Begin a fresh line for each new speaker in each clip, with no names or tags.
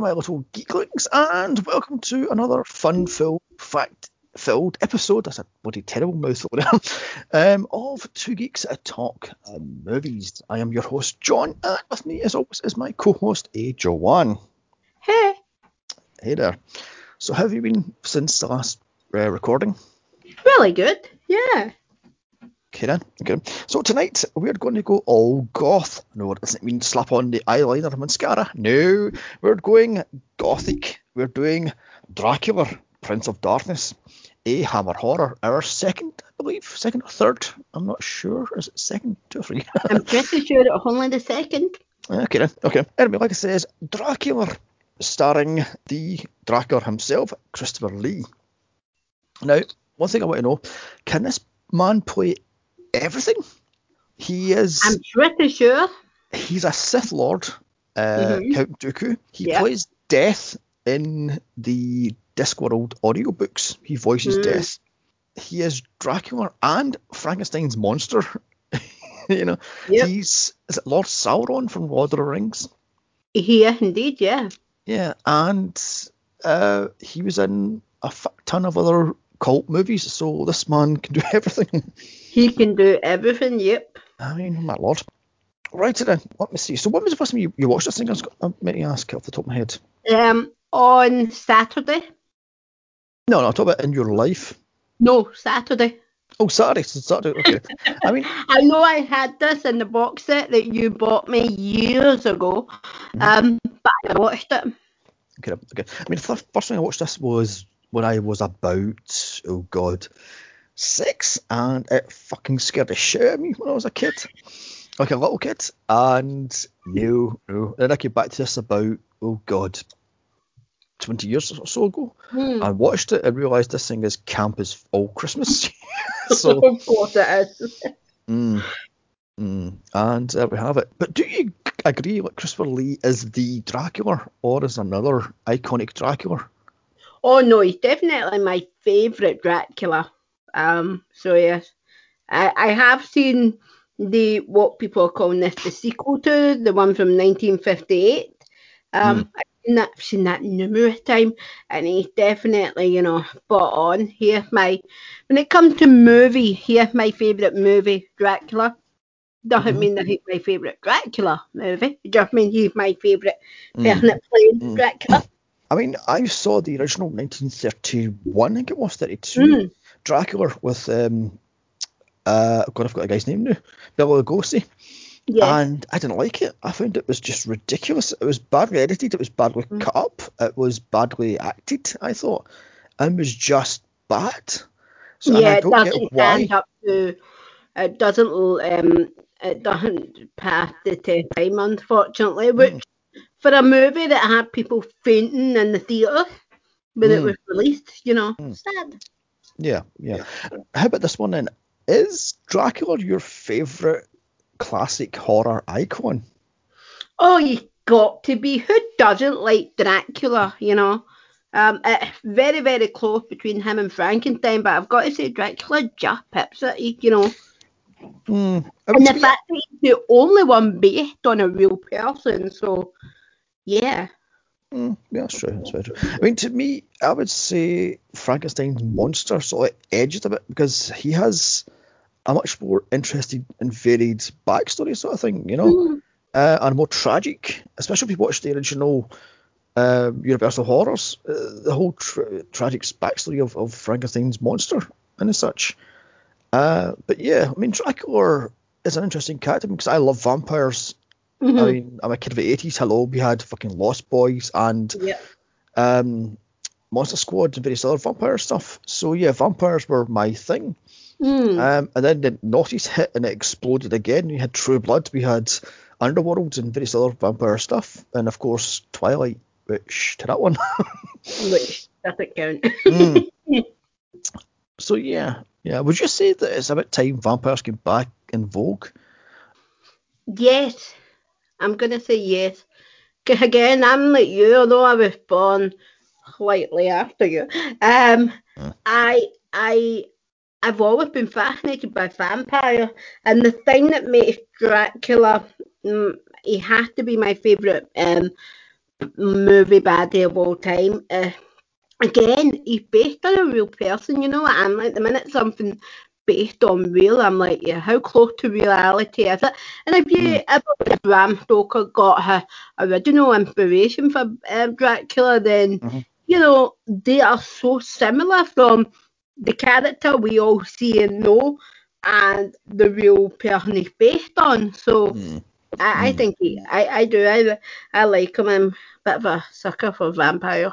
my little geeklings, and welcome to another fun-filled, fact-filled episode. That's a bloody terrible mouthful um, of Two Geeks at a Talk um, Movies. I am your host, John, and with me, as always, is my co-host, A. Joanne.
Hey.
Hey there. So, how have you been since the last uh, recording?
Really good. Yeah.
Okay then. Okay. So tonight we're going to go all goth. No, it doesn't mean slap on the eyeliner and mascara. No, we're going gothic. We're doing Dracula, Prince of Darkness, a Hammer horror. Our second, I believe, second or third. I'm not sure. Is it second, two or three?
I'm pretty sure it's only the second.
okay then. Okay. Anyway, like I says, Dracula, starring the Dracula himself, Christopher Lee. Now, one thing I want to know: Can this man play everything. He is.
I'm pretty sure.
He's a Sith Lord, uh, mm-hmm. Count Dooku. He
yep.
plays Death in the Discworld audiobooks. He voices mm. Death. He is Dracula and Frankenstein's monster. you know,
yep.
he's is it Lord Sauron from Lord of the Rings?
He is indeed, yeah.
Yeah, and uh, he was in a ton of other cult movies, so this man can do everything.
He can do everything, yep.
I mean, my lord. Right then, let me see. So, when was the first time you, you watched this thing? I was going to ask off the top of my head.
Um, on Saturday.
No, no, I'm talking about in your life.
No, Saturday.
Oh, Saturday. So Saturday. Okay. I mean,
I know I had this in the box set that you bought me years ago, mm-hmm. um, but I watched it.
Okay, okay. I mean, the first thing I watched this was when I was about, oh god, six, and it fucking scared the shit out of me when I was a kid, like a little kid. And no, no. Then I came back to this about, oh god, 20 years or so ago.
Hmm.
I watched it and realised this thing is camp as all Christmas. so,
of course it is.
mm, mm, and there we have it. But do you agree that Christopher Lee is the Dracula or is another iconic Dracula?
Oh no, he's definitely my favourite Dracula. Um, so yes, I, I have seen the what people are calling this the sequel to the one from 1958. Um, mm. I've seen that, I've seen that numerous times, and he's definitely you know spot on. Here, my when it comes to movie, here's my favourite movie, Dracula. Doesn't mm-hmm. mean that he's my favourite Dracula movie. It just means he's my favourite mm. person that played mm. Dracula.
I mean, I saw the original 1931, I think it was 32,
mm.
Dracula with um, uh, God, I've got a guy's name now, Bela Lugosi.
Yeah.
And I didn't like it. I found it was just ridiculous. It was badly edited. It was badly mm. cut up. It was badly acted. I thought, and was just bad.
So, yeah, it doesn't stand up to. It doesn't. Um, it doesn't pass the test time, unfortunately. Which mm for a movie that had people fainting in the theatre when mm. it was released, you know, mm. sad.
Yeah, yeah. How about this one then? Is Dracula your favourite classic horror icon?
Oh, you got to be. Who doesn't like Dracula, you know? Um, very, very close between him and Frankenstein, but I've got to say Dracula just pips it, you know.
Mm,
and the fact that he's the only one based on a real person, so yeah.
Mm, yeah, that's true. That's very true. I mean, to me, I would say Frankenstein's monster sort of edged a bit because he has a much more interesting and varied backstory, sort of thing, you know,
mm.
uh, and more tragic. Especially if you watch the original uh, Universal Horrors, uh, the whole tra- tragic backstory of, of Frankenstein's monster and as such. Uh, but yeah, I mean, Dracula is an interesting character because I love vampires
Mm-hmm.
I mean, I'm a kid of the 80s. Hello, we had fucking Lost Boys and um, Monster Squad and various other vampire stuff. So yeah, vampires were my thing.
Mm.
Um, and then the noughties hit and it exploded again. We had True Blood, we had Underworld and various other vampire stuff, and of course Twilight, which to that one.
which doesn't count.
mm. So yeah, yeah. Would you say that it's about time vampires came back in vogue?
Yes, I'm gonna say yes. Again, I'm like you, although I was born slightly after you. Um,
mm.
I I I've always been fascinated by vampire, and the thing that makes Dracula, um, he has to be my favourite um, movie baddie of all time. Uh, again, he's based on a real person, you know I'm like. The minute something based on real, I'm like, yeah, how close to reality is it? And if you
Mm.
ever if Bram Stoker got her original inspiration for um, Dracula, then
Mhm.
you know they are so similar from the character we all see and know and the real person he's based on. So
Mm.
I, I
Mm.
think he, I, I do. I, I like him. I'm a bit of a sucker for vampire.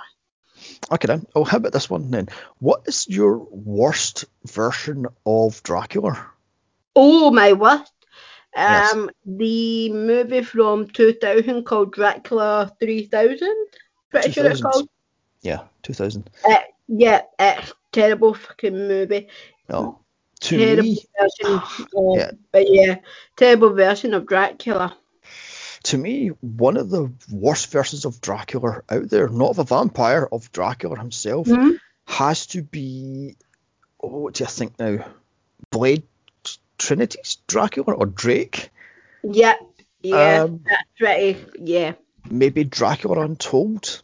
Okay then. Oh, how about this one then? What is your worst version of Dracula?
Oh my worst.
Yes.
Um, the movie from 2000 called Dracula 3000. Pretty sure it's called.
Yeah, 2000.
Uh, yeah, it's terrible fucking movie.
No. To
terrible
me,
version. Of,
Yeah.
But yeah, terrible version of Dracula.
To me, one of the worst versions of Dracula out there, not of a vampire, of Dracula himself,
Mhm.
has to be. Oh, what do you think now? Blade Trinity's Dracula or Drake?
Yep. Yeah,
Um,
that's pretty. Yeah.
maybe Dracula Untold.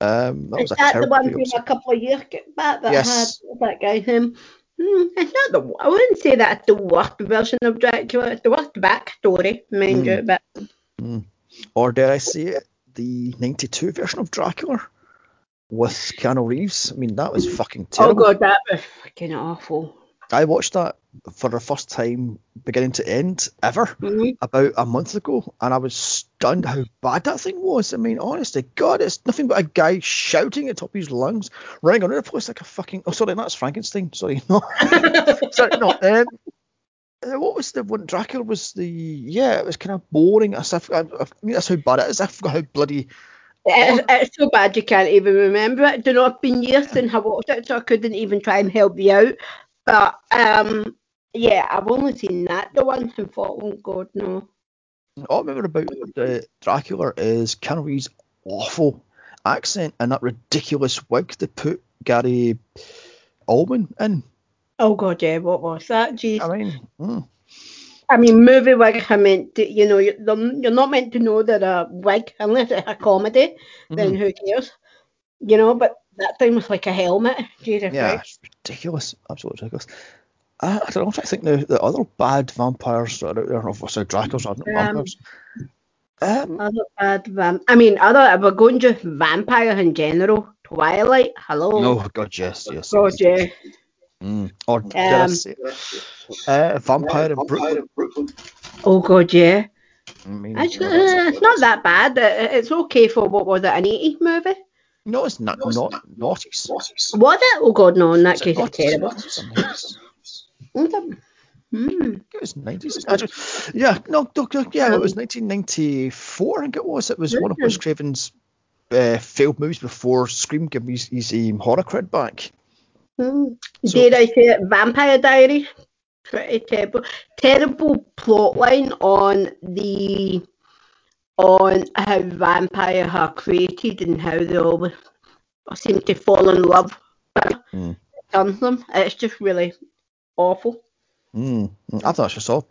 Um, that was
Is that the one from a couple of years back that
Yes.
had that guy? Him. Hmm, it's not the. I wouldn't say that's the worst version of Dracula. It's the worst backstory, mind
Hmm.
you. But
Or dare I say it, the 92 version of Dracula with Keanu Reeves. I mean, that was fucking terrible.
oh god, that was fucking awful.
I watched that for the first time, beginning to end, ever,
Mhm.
about a month ago, and I was stunned how bad that thing was. I mean, honestly, God, it's nothing but a guy shouting at top of his lungs, running around the place like a fucking. Oh, sorry, that's Frankenstein. Sorry, no, sorry, no. Um, uh, what was the one? Dracula was the yeah. It was kind of boring. If, I, I mean, that's how bad it is. I forgot how bloody.
It's, it's so bad you can't even remember it. Do not been years since I watched it, so I couldn't even try and help you out. But um, yeah, I've only seen that the once and thought, oh god, no.
All I remember about the Dracula is Keanu Reeves' awful accent and that ridiculous wig they put Gary Oldman in.
Oh god, yeah, what was that? Jeez.
I mean, mm,
I mean, movie wig, I meant, to, you know, you're, you're not meant to know that a wig, unless it's a comedy, then
Mhm.
who cares? You know, but that thing was like a helmet. Jesus
yeah,
Christ.
It's ridiculous, absolutely ridiculous. Uh, I don't know. What I'm trying to think now. The other bad vampires that are out there, or sorry, Draculas are not
Um,
vampires. Um,
Other bad vamp. I mean, other, we're going just vampire in general, Twilight, hello.
oh God, yes, yes.
God, yeah.
Mm. Or dare I
Um,
say, uh, Vampire in Brooklyn.
Oh, God, yeah.
I mean,
It's,
you
uh, it's not that bad. It's okay for, what was it, an 80s movie?
No, it's not not naughties.
Was it? Oh, God, no, in that
Is it
case, it's terrible.
It's a nineties.
Was it? Hmm.
It was nineties. Yeah, no, no, no, yeah, it was 1994. I think it was. It was one of Wes Craven's uh, failed movies before Scream gave him his, his um, horror cred back.
Hmm.
So-
Dare I say it? Vampire Diary. Pretty terrible. Terrible plotline on the on how vampires are created and how they all seem to fall in love with
Hmm.
them. It's just really awful.
Mm. mm, I thought I saw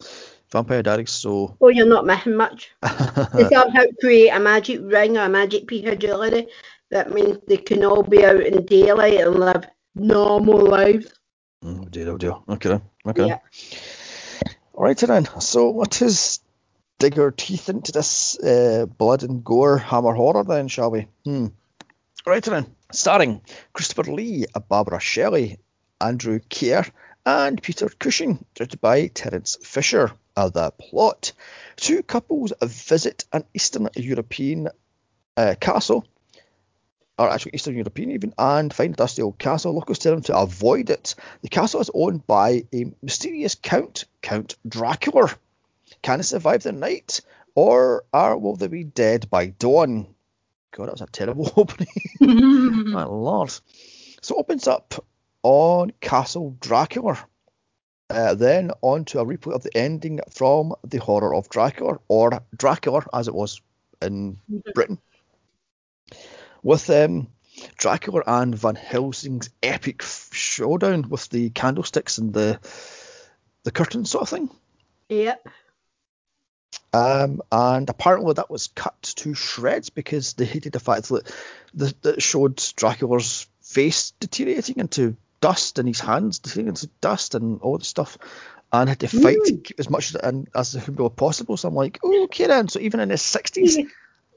Vampire Diaries, so
Oh, you're not missing much. They somehow create a magic ring or a magic piece of jewellery that means they can all be out in daylight and live normal lives.
oh dear, oh dear. Okay, then. okay.
Yeah.
All right then. So let us dig our teeth into this uh, blood and gore hammer horror then, shall we? Hmm. Right then. Starring Christopher Lee, Barbara Shelley, Andrew Keir, and Peter Cushing, directed by Terence Fisher. Uh, the plot: Two couples visit an Eastern European uh, castle, or actually Eastern European even, and find a dusty old castle. Locals tell them to avoid it. The castle is owned by a mysterious count, Count Dracula. Can they survive the night, or are will they be dead by dawn? God, that was a terrible opening. My lord. So it opens up on Castle Dracula. Uh, then on to a replay of the ending from The Horror of Dracula, or Dracula as it was in Britain. With um, Dracula and Van Helsing's epic showdown with the candlesticks and the the curtains sort of thing.
Yep.
Um, and apparently that was cut to shreds because they hated the fact that the, that it showed Dracula's face deteriorating into dust and his hands deteriorating into dust and all this stuff, and had to fight to keep as much as, as possible. So I'm like, oh, okay then. So even in his 60s,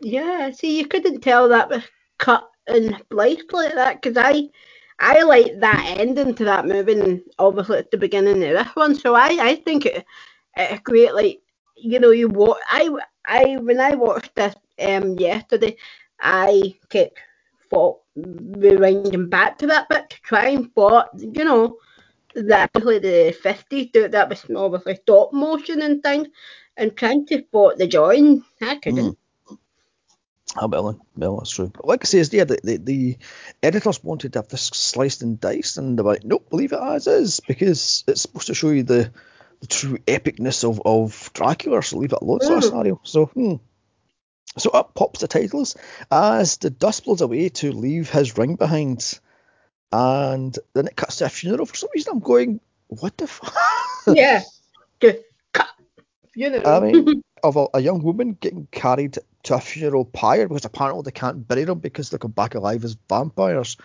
Yeah, see, you couldn't tell that was cut in blight like that because I, I like that ending to that movie, and obviously at the beginning of this one. So I, I think it, it's great. Like you know, you watch. I, I when I watched this um yesterday, I kept thought rewinding back to that bit to try and thought, you know, that probably the fifties that was obviously stop motion and things, and trying to spot the join. I couldn't.
Oh, well, uh, well, that's true. But like I say, yeah, the, the, the editors wanted to have this sliced and diced, and they were like, nope, leave it as is, because it's supposed to show you the true epicness of, of Dracula, so leave it alone, sort of
Mm.
scenario. So, hmm. So up pops the titles as the dust blows away to leave his ring behind, and then it cuts to a funeral. For some reason, I'm going, what the fuck?
yeah, cut. You.
I mean, of a, a young woman getting carried to a funeral pyre because apparently they can't bury them because they come back alive as vampires.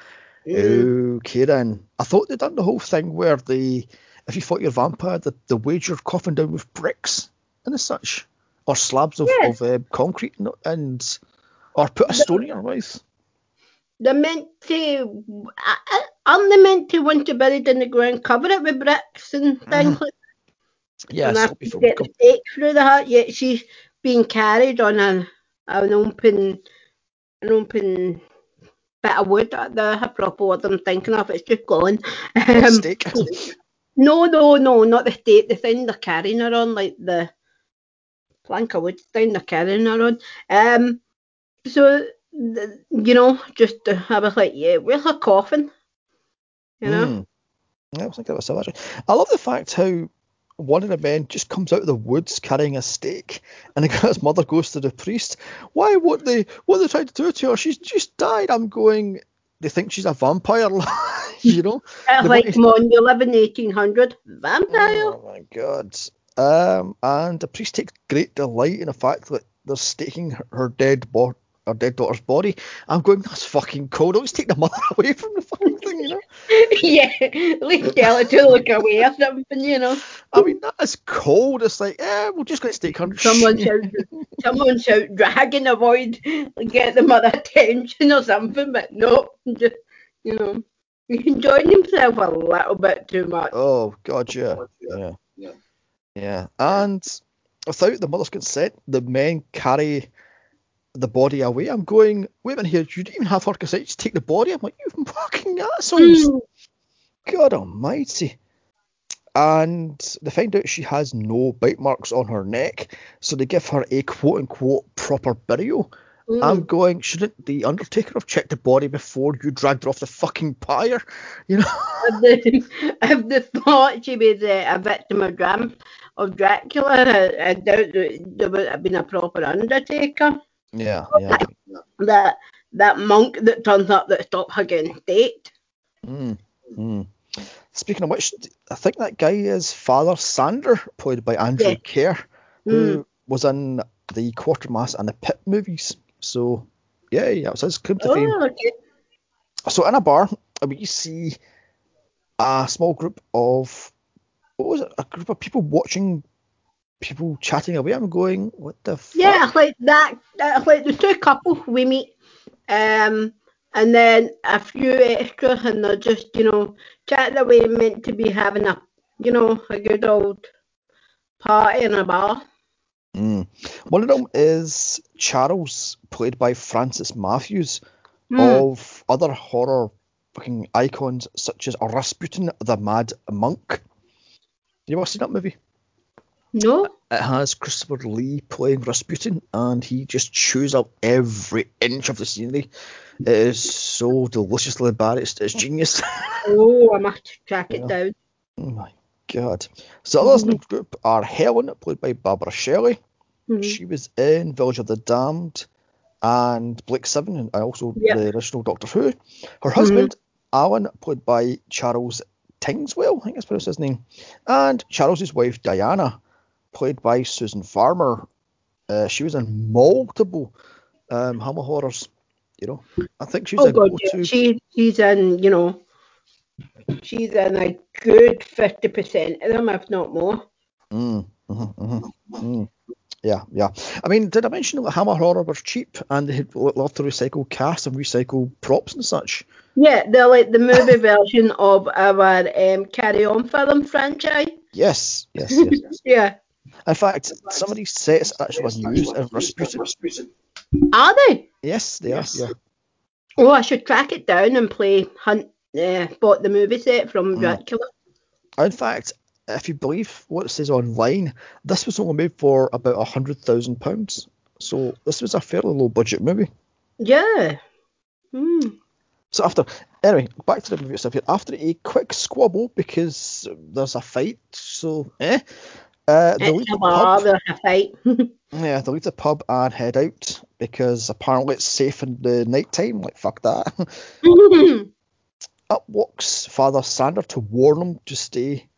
Mm.
Okay then. I thought they'd done the whole thing where they, if you fought your vampire, the, the wage your coffin down with bricks and as such, or slabs of,
Yeah.
of uh, concrete and, and, or put a stone in your mouth.
They're meant to. I- I- Aren't they meant to once you're buried in the ground, cover it with bricks and things like
Yeah,
and after
before
you get the stake through the heart, yet she's being carried on an an open an open bit of wood. The a proper what I'm thinking of. It's just gone. Um. no, no, no, not the stake. The thing they're carrying her on, like the plank of wood thing they're carrying her on. Um, so the, you know, just I was like, yeah, where's her coffin? You know.
Mm. Yeah, I was thinking about that. actually. I love the fact how one of the men just comes out of the woods carrying a stake, and guy's mother goes to the priest. Why? What they? What they trying to do to her? She's just died. I'm going. They think she's a vampire, you know.
Like, come on, you live in 1800, vampire.
Oh my god. Um, and the priest takes great delight in the fact that they're staking her, her dead bo- her dead daughter's body. I'm going, that's fucking cold. Don't just take the mother away from the fucking thing, you know.
yeah, at least to look away or something, you know.
I mean, that is cold. It's like, yeah, we're just going to stake her.
Someone shout, someone shout, dragon, avoid, get the mother attention or something, but no, just, you know, he's enjoying himself a little bit too much.
Oh god, yeah, yeah,
Yeah.
yeah. And without the mother's consent, the men carry the body away. I'm going, wait a minute here, you didn't even have her consent, just take the body. I'm like, you fucking assholes.
Mm.
God almighty. And they find out she has no bite marks on her neck, so they give her a quote unquote proper burial.
Mm.
I'm going, shouldn't the Undertaker have checked the body before you dragged her off the fucking pyre? You know?
if, the, if the thought she was uh, a victim of Dram, of Dracula, I, I doubt there would have been a proper undertaker.
Yeah, yeah.
That that monk that turns up that stopped hugging staked.
Mm, mm. Speaking of which, I think that guy is Father Sandor, played by Andrew
Yeah.
Keir, who was in the Quatermass and the Pit movies. So, yeah, yeah, it was his claim to fame.
Oh, okay.
So, in a bar, we see a small group of, what was it, a group of people watching people chatting away. I'm going, what the fuck?
Yeah, like that. Like the two couples we meet, um, and then a few extras, and they're just you know chatting away, meant to be having a you know a good old party in a bar.
Mm. One of them is Charles, played by Francis Matthews.
Hmm.
of other horror fucking icons such as Rasputin the Mad Monk. You ever seen that movie?
No.
It has Christopher Lee playing Rasputin, and he just chews up every inch of the scenery. It is so deliciously bad. It's, genius.
Oh, I must track it
Yeah.
down.
oh my god. So the others in the group are Helen, played by Barbara Shelley.
Mhm.
She was in Village of the Damned and Blake Seven, and also
Yep.
the original Doctor Who. Her husband, Alan, played by Charles Tingswell, I think that's pronounced his name, and Charles's wife, Diana, played by Susan Farmer, Uh, she was in multiple um, Hammer horrors. You know, I think she's
Oh
a
god,
go-to.
yeah. she she's in, you know, she's in a good fifty percent of them, if not more.
Mm, mhm, mm-hmm, mm. Yeah, yeah. I mean, did I mention that Hammer Horror was cheap and they had love to recycle cast and recycle props and such?
Yeah, they're like the movie version of our um, Carry On film franchise.
Yes, yes, yes.
Yeah.
In fact, some of these sets actually was used in Rasputin.
Are they?
Yes, they are. Yeah.
Oh, I should track it down and play Hunt. Uh, bought the movie set from
Mm.
Dracula.
In fact, if you believe what it says online, this was only made for about a hundred thousand pounds. So this was a fairly low budget movie.
Yeah. Hmm.
So after, anyway, back to the movie itself here. After a quick squabble because there's a fight, so eh, uh, they leave
It's
the pub.
a fight.
Yeah, they leave the pub and head out because apparently it's safe in the night time. Like fuck that. Up walks Father Sandor to warn them to stay,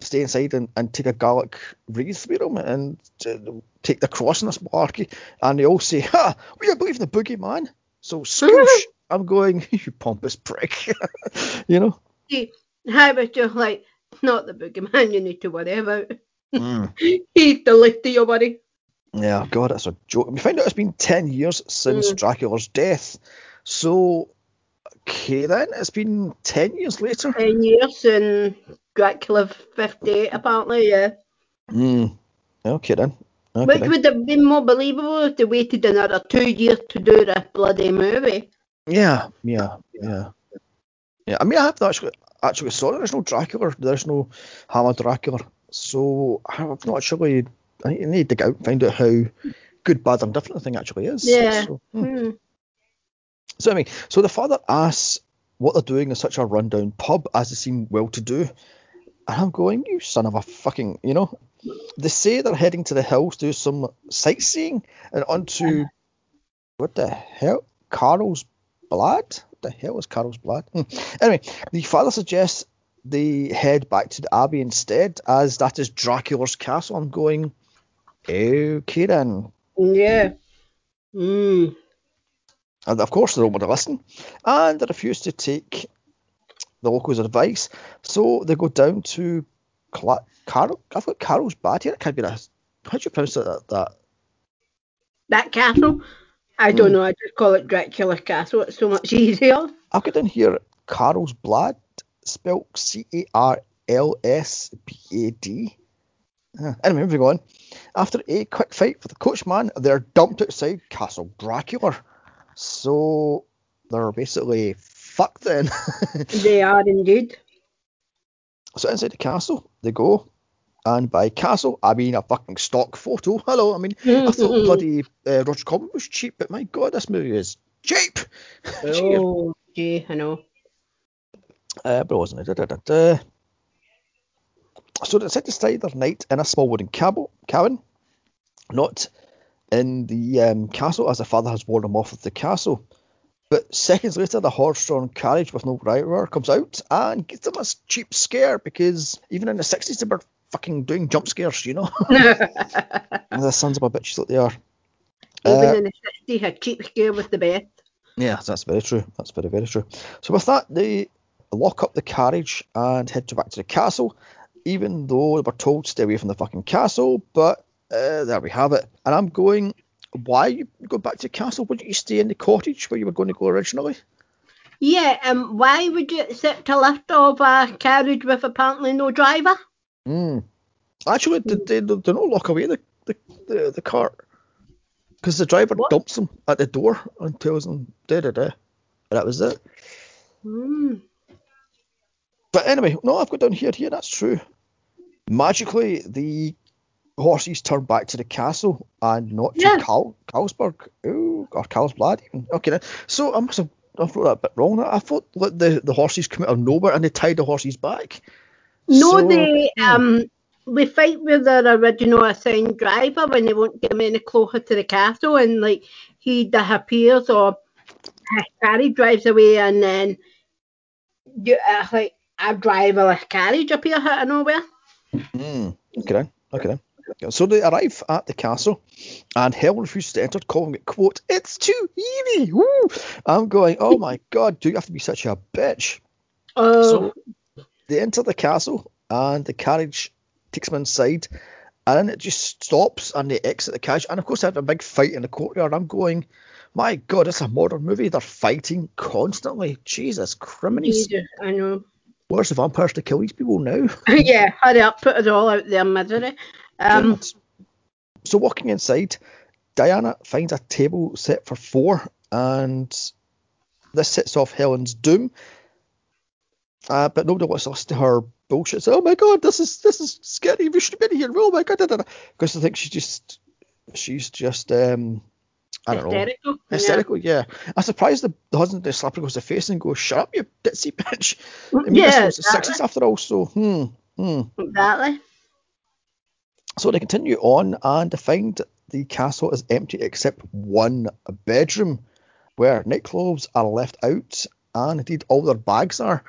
stay inside and, and take a Gallic wreath with him and uh, take the cross in this malarkey. And they all say, "Ha, we don't believe in the boogeyman." So scoosh, I'm going, you pompous prick. you know.
I was just like, not the boogeyman you need to worry about.
Mm.
The least of your worry.
Yeah, God, that's a joke. We find out it's been 10 years since
Mm.
Dracula's death. So, okay then, it's been 10 years later.
Ten years and Dracula 58 apparently, yeah.
Mm. Okay then. Okay
Which
then.
would have been more believable if they waited another two years to do this bloody movie.
Yeah, yeah, yeah. Yeah, I mean, I have actually, actually saw it. There's no Dracula. There's no Hammer Dracula. So, I've not actually, I need to dig out and find out how good, bad, and different the thing actually is.
Yeah.
So, hmm.
Hmm.
So I mean, so the father asks what they're doing in such a rundown pub as they seem well to do. And I'm going, you son of a fucking, you know. They say they're heading to the hills to do some sightseeing and onto what the hell? Carl's blood? What the hell is Carl's blood? Hmm. Anyway, the father suggests they head back to the abbey instead, as that is Dracula's castle. I'm going, okay then.
Yeah. Hmm.
And of course, they don't want to listen, and they refuse to take the locals' advice. So they go down to Cla- Carol. I've got Carol's bad here. It can't be that. How do you pronounce? That, that
That castle? I don't
Hmm.
know, I just call it Dracula Castle, it's so much easier.
I've got down here Carol's blood, spelled C A R L S B A D. Uh, Anyway, moving on. After a quick fight with the coachman, they're dumped outside Castle Dracula. So they're basically fucked then.
They are indeed.
So inside the castle they go, and by castle I mean a fucking stock photo. Hello, I mean I thought bloody uh, Roger Corman was cheap, but my god, this movie is cheap.
Oh, gee, I know.
Uh, but it wasn't. Da, da, da, da. So they decide to stay their night in a small wooden cabo- cabin, not in the um, castle, as the father has warned them off of the castle. But seconds later, the horse-drawn carriage with no driver comes out and gives them a cheap scare because even in the 60s they were fucking doing jump scares, you know. the sons of a bitches that they are.
Even
Uh,
in the 60s, a cheap scare was the best.
Yeah, that's very true. That's very, very true. So with that, they lock up the carriage and head to back to the castle, even though they were told to stay away from the fucking castle. But uh, there we have it. And I'm going, why you go back to the castle? Wouldn't you stay in the cottage where you were going to go originally?
Yeah, um, why would you accept a lift of a carriage with apparently no driver?
Hmm. Actually, they, they, they don't lock away the, the, the, the cart. Because the driver
What?
dumps them at the door and tells them, da da da. And that was it.
Hmm.
But anyway, no, I've got down here. Here, that's true. Magically, the horses turn back to the castle and not to
Yeah.
Cal- Carlsberg. Ooh, or Carlsblad even. Okay, then. so I must have I wrote that a bit wrong. I thought like, the, the horses come out of nowhere and they tied the horses back.
No,
So-
they
hmm.
um they fight with their original assigned driver when they won't get him any closer to the castle, and like he disappears or his carriage drives away, and then you, uh, like a driverless carriage appears out of nowhere.
Mm, okay. Okay then. So they arrive at the castle, and Helen refuses to enter, calling it, quote, it's too easy. Woo! I'm going, oh my god, do you have to be such a bitch?
Oh,
So they enter the castle, and the carriage takes them inside, and then it just stops, and they exit the carriage. And of course, they have a big fight in the courtyard. I'm going, my god, it's a modern movie. They're fighting constantly. Jesus.
Jesus, I know.
Where's the vampires to kill these people now?
yeah, hurry up, put it all out there, misery. Um,
so walking inside, Diana finds a table set for four, and this sets off Helen's doom. Uh, but nobody wants to listen to her bullshit. So, oh my god, this is this is scary. We should have been here. Oh my god, because I think she's just she's just um I don't know
hysterical. yeah.
Yeah, I'm surprised the, the husband just slap her across the face and go, "Shut up, you ditzy bitch." I mean,
Yeah,
this was the
exactly.
sixties after all, so hmm, hmm.
Exactly.
So they continue on and they find the castle is empty except one bedroom where nightclothes are left out and indeed all their bags are.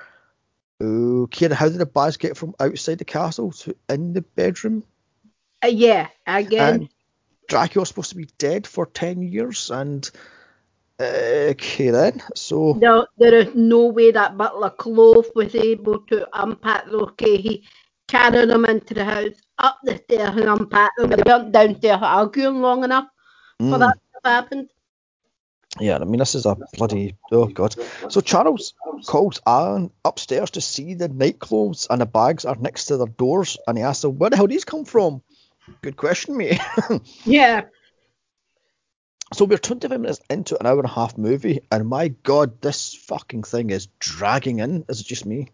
Okay, how did the bags get from outside the castle to in the bedroom?
Uh, yeah, again.
And Dracula's supposed to be dead for 10 years and. Okay then, so.
There, there is no way that Butler Klove was able to unpack those. Okay, he carried them into the house, up the stairs and unpacked them. They weren't downstairs arguing long enough for
mm.
that to have happened.
Yeah, I mean, this is a bloody. Oh, God. So Charles calls Alan upstairs to see the nightclothes and the bags are next to their doors and he asks them, Where the hell did these come from? Good question, mate.
Yeah,
so we're 25 minutes into an hour and a half movie, and my God, this fucking thing is dragging in. Is it just me?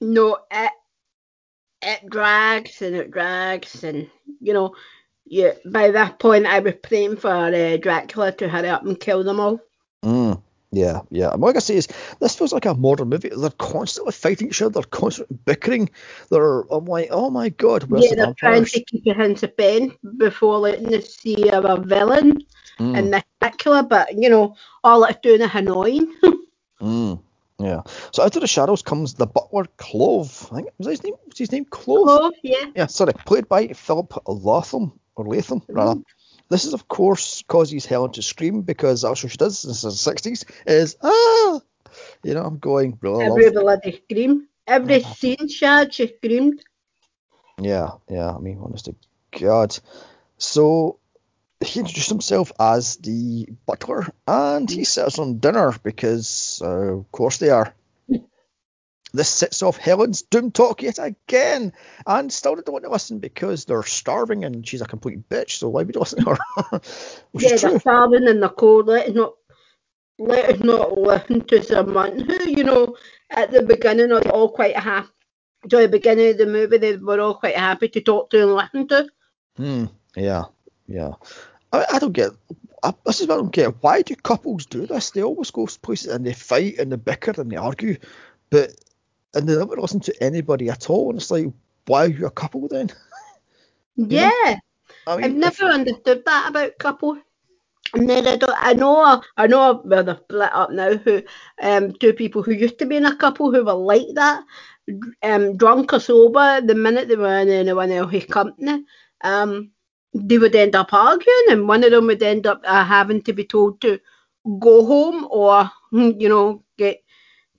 no, it, it drags and it drags, and you know, yeah. By that point, I was praying for uh, Dracula to hurry up and kill them all.
Mm, yeah, yeah. And what I say is, this feels like a modern movie. They're constantly fighting each other, they're constantly bickering. They're, I'm like, oh my God, where's
yeah,
the
they're trying
vampires?
to keep it in suspense before letting us see a villain
Mm.
and the Dracula, but you know, all it's doing is annoying.
Mm, yeah. So out of the shadows comes the butler Klove. I think was his name. Was his name Klove?
oh, yeah.
Yeah, sorry. Played by Philip Latham or Latham rather. This is of course causes Helen to scream because that's what she does. Is the sixties. Is ah, you know, I'm going really.
Every bloody scream. Every scene she had, she screamed.
Yeah, yeah. I mean, honest to God. So he introduced himself as the butler, and he serves on dinner because, uh, of course, they are. This sets off Helen's doom talk yet again, and still they don't want to listen because they're starving and she's a complete bitch. So why would you listen to her?
Yeah, they're starving they're cold. Let us not let us not listen to someone who, you know, at the beginning are all quite happy. To the beginning of the movie, they were all quite happy to talk to and listen to.
Hmm. Yeah. Yeah. I, I don't get. I, this is what I don't get. Why do couples do this? They always go places and they fight and they bicker and they argue, but and they never listen to anybody at all. And it's like, why are you a couple then?
Yeah,
I
I've
mean,
never understood that about couples. And then I don't. I know. I know. Well, they're split up now. Who, um, two people who used to be in a couple who were like that, um, drunk or sober. The minute they were in anyone else's company, um, they would end up arguing, and one of them would end up uh, having to be told to go home or, you know, get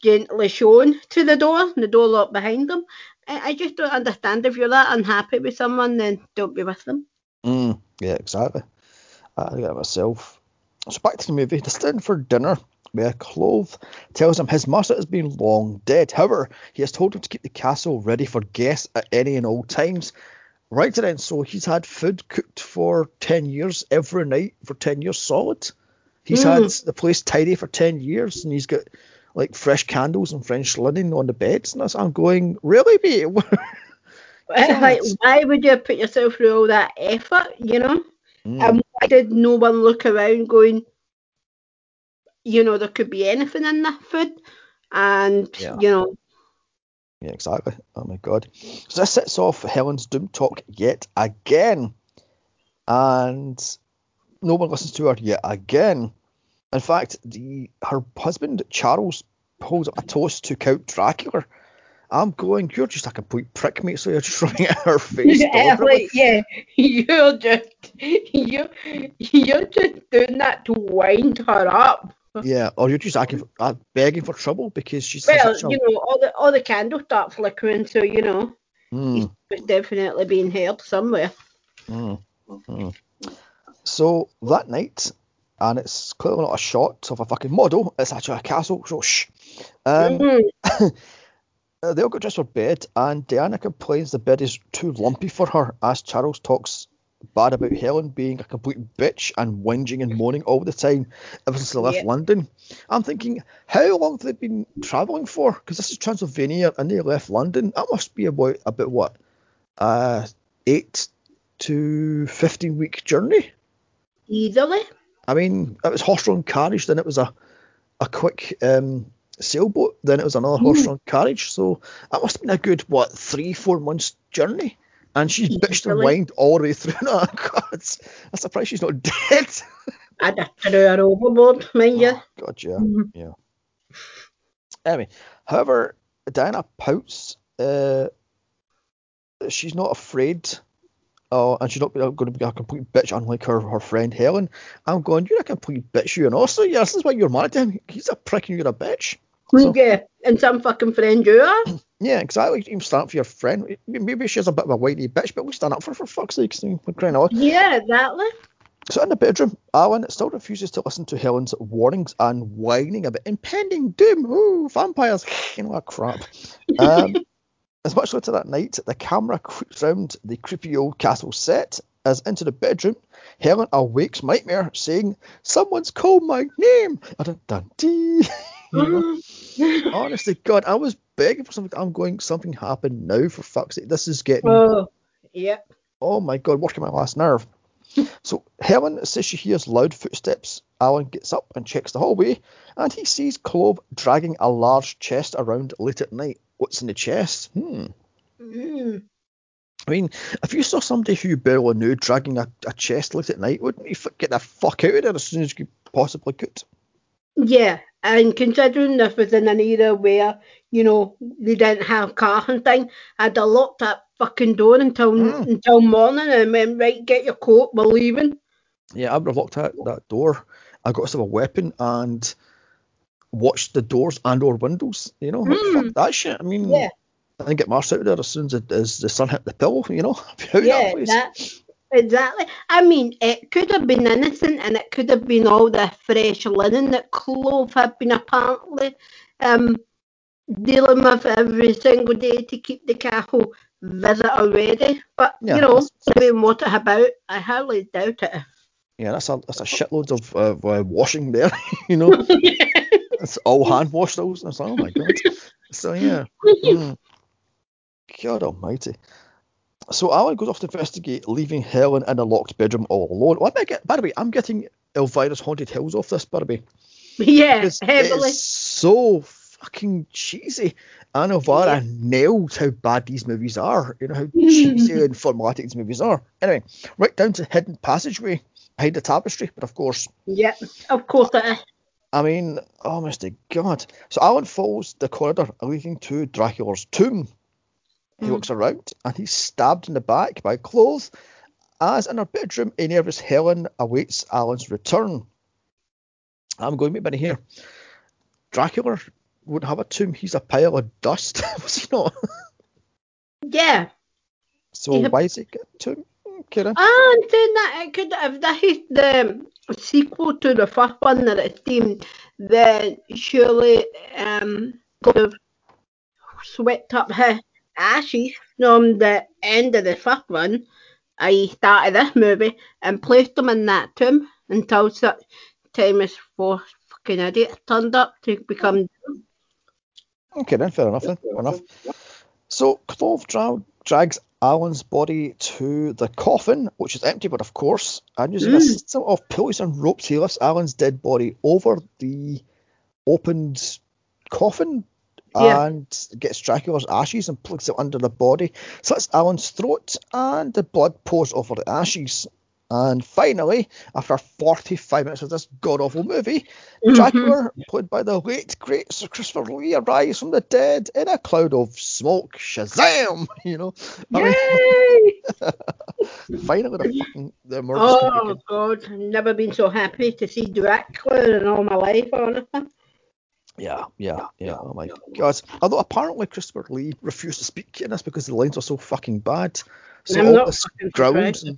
gently shown to the door, and the door locked behind them. I, I just don't understand. If you're that unhappy with someone, then don't be with them.
Mm, yeah, exactly. I get it myself. So back to the movie. They're sitting for dinner where Klove tells him his master has been long dead. However, he has told him to keep the castle ready for guests at any and all times. Right to then, so he's had food cooked for 10 years every night for 10 years solid. He's had the place tidy for 10 years and he's got like fresh candles and French linen on the beds. And I'm going, really, mate?
like, why would you put yourself through all that effort, you know?
Mm.
And why did no one look around going, you know, there could be anything in that food? And,
Yeah.
you know,
Yeah, exactly. Oh my god. So this sets off Helen's doom talk yet again. And no one listens to her yet again. In fact, the her husband Charles holds up a toast to Count Dracula. I'm going, you're just a complete prick, mate, so you're just rubbing in her face.
Yeah, like, yeah, you're just you you're just doing that to wind her up.
Yeah, or you're just asking for, uh, begging for trouble because she's
Well, you know, all the all the candles start flickering, so you know
Mm,
it's definitely being held somewhere.
mm, mm. So that night, and it's clearly not a shot of a fucking model, it's actually a castle, so shh. Um. Uh, they all got dressed for bed, and Diana complains the bed is too lumpy for her as Charles talks bad about Helen being a complete bitch and whinging and moaning all the time ever since they left
Yeah.
London. I'm thinking, how long have they been travelling for? Because this is Transylvania and they left London. That must be about, about what? Uh, 8 to 15 week journey?
Easily.
I mean, it was horse-drawn carriage, then it was a, a quick um, sailboat, then it was another horse-drawn carriage. So that must have been a good, what, three, four months journey? And she's bitched and
Easily.
whined all the way through that. God, I'm surprised she's not dead.
I'd have to her overboard, mind you.
Oh, God, yeah,
Mhm.
yeah. Anyway, however, Diana pouts. Uh, she's not afraid, uh, and she's not going to be a complete bitch, unlike her her friend Helen. I'm going, you're a complete bitch, you, and also, yeah, this is why you're married to him. He's a prick, and you're a bitch. So-
Yeah, and some fucking friend you are.
Yeah, exactly. You can stand up for your friend. Maybe she's a bit of a whiny bitch, but we stand up for her for fuck's sake. We're crying out.
Yeah, exactly.
So in the bedroom, Alan still refuses to listen to Helen's warnings and whining about impending doom. Ooh, vampires. You know what crap. Um, as much later that night, the camera creeps round the creepy old castle set as into the bedroom. Helen awakes Nightmare saying, Someone's called my name. Dun, dun, dee. You know? Honestly, God, I was begging for something. I'm going, something happened now, for fuck's sake. This is getting
oh, yeah.
Oh my god, working my last nerve. So Helen says she hears loud footsteps. Alan gets up and checks the hallway, and he sees Klove dragging a large chest around late at night. What's in the chest? Hmm.
Mm.
I mean, if you saw somebody who you barely knew dragging a, a chest late at night, wouldn't you get the fuck out of there as soon as you possibly could?
Yeah, and considering this was in an era where, you know, they didn't have cars and thing, I'd have locked that fucking door until
Mm.
until morning and went, right, get your coat, we're leaving.
Yeah, I would have locked that, that door. I got myself a weapon and watched the doors and or windows. You know,
Mm.
fuck that shit. I mean,
Yeah.
I think get Mars out of there as soon as, it, as the sun hit the pillow. You know, Be out of that
Yeah,
place.
that exactly. I mean, it could have been innocent, and it could have been all the fresh linen that Klove had been apparently um dealing with every single day to keep the castle visitor ready. But
Yeah,
you know, knowing what it's about, I hardly doubt it.
Yeah, that's a that's a shitload of uh, uh, washing there. you know, it's all hand washed. Those. It's like, oh my god. So yeah. Mm. God Almighty. So Alan goes off to investigate, leaving Helen in a locked bedroom all alone. What am I get? By the way, I'm getting Elvira's Haunted Hills off this, by the way.
yeah,
because
heavily.
it's so fucking cheesy. And Elvira nailed how bad these movies are. You know how cheesy and formulaic these movies are. Anyway, right down to hidden passageway behind the tapestry, but of course,
Yeah, of course it is.
I mean, oh my God. So Alan follows the corridor leading to Dracula's tomb. He
Mm.
looks around and he's stabbed in the back by Klove. As in her bedroom, a nervous Helen awaits Alan's return. I'm going to make here. Dracula wouldn't have a tomb. He's a pile of dust. Was he not?
Yeah.
So
Yeah.
why is he a tomb? Hmm, Kieran?
And saying that it could if that is the sequel to the first one that it's deemed, then surely um could have swept up his ashes from the end of the first one, I started this movie, and placed them in that tomb until such time as four fucking idiots turned up to become
Okay then, fair enough then. Fair enough. So Klove dra- drags Alan's body to the coffin, which is empty, but of course, and using a
Mm.
system of pulleys and ropes, he lifts Alan's dead body over the opened coffin
Yeah.
and gets Dracula's ashes and plugs it under the body, slits Alan's throat, and the blood pours over the ashes. And finally, after 45 minutes of this god awful movie.
Mm-hmm.
Dracula, played by the late great Sir Christopher Lee, arrives from the dead in a cloud of smoke. Shazam! You know, I
Yay!
mean, finally the fucking the
Oh God, I've never been so happy to see Dracula in all my life, honestly.
Yeah, yeah, yeah. Oh my god. Although apparently Christopher Lee refused to speak in this because the lines were so fucking bad. So
I'm
all
not
the
fucking
growls
surprised.
and,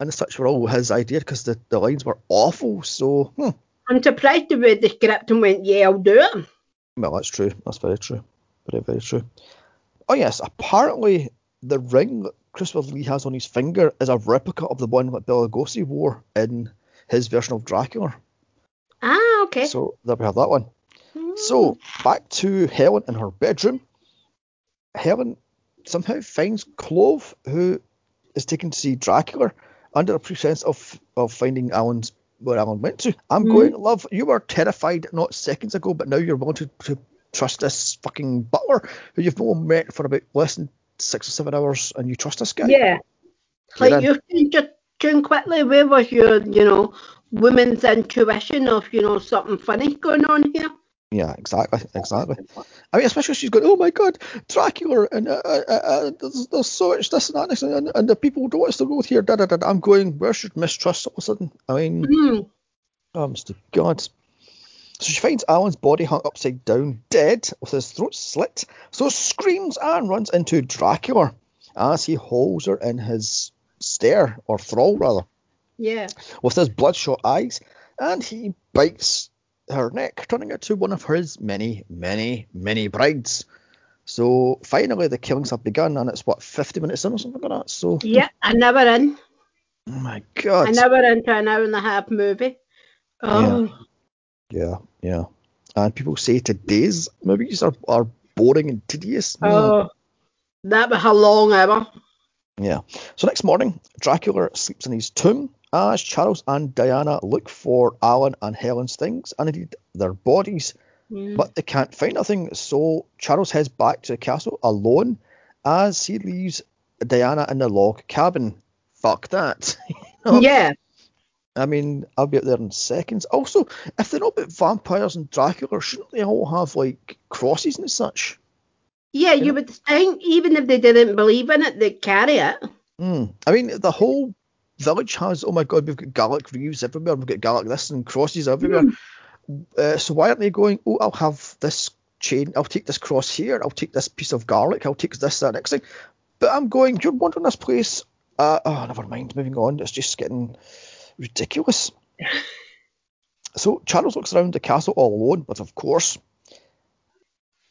and such were all his idea because the, the lines were awful. So, hmm.
I'm surprised they read the script and went, yeah, I'll do it.
well, that's true. That's very true. Very, very true. Oh yes, apparently the ring that Christopher Lee has on his finger is a replica of the one that Bela Lugosi wore in his version of Dracula.
Ah, okay.
So there we have that one. So back to Helen in her bedroom. Helen somehow finds Klove, who is taken to see Dracula under the pretense of of finding Alan's where Alan went to. I'm
Mhm.
going, love, you were terrified not seconds ago, but now you're willing to, to trust this fucking butler who you've not met for about less than six or seven hours, and you trust this guy.
Yeah.
Get
Like
in.
you just tune quickly. Where was your, you know, woman's intuition of, you know, something funny going on here?
Yeah, exactly, exactly. I mean, especially she's going, oh my god, Dracula, and uh, uh, uh, there's, there's so much this and that, and, and the people don't want us to go here. Da, da, da. I'm going, where's your mistrust all of a sudden? I mean,
Hmm.
oh, Mr. God. So she finds Alan's body hung upside down, dead, with his throat slit. So screams and runs into Dracula as he holds her in his stare, or thrall rather
Yeah.
with his bloodshot eyes, and he bites her neck, turning it to one of his many, many, many brides. So finally, the killings have begun, and it's what 50 minutes in or something like that. So,
Yeah. I never in.
oh my god,
I never into an hour and a half movie. Oh.
yeah, yeah. And people say today's movies are, are boring and tedious.
Oh. That was a long hour.
Yeah. So next morning, Dracula sleeps in his tomb as Charles and Diana look for Alan and Helen's things and indeed their bodies.
Mm.
but they can't find nothing. So Charles heads back to the castle alone as he leaves Diana in the log cabin. Fuck that. You?
Yeah.
I mean, I'll be up there in seconds. Also, if they're not about vampires and Dracula, shouldn't they all have like crosses and such?
Yeah, you would think even if they didn't believe in it, they'd carry it.
Hmm. I mean, the whole village has. Oh my god, we've got Gallic reeves everywhere. We've got Gallic this and crosses everywhere. Uh, so why aren't they going? Oh, I'll have this chain. I'll take this cross here. I'll take this piece of garlic. I'll take this that next thing. But I'm going. You're wandering this place. Uh, oh, never mind. Moving on. It's just getting ridiculous. so Charles looks around the castle all alone, but of course.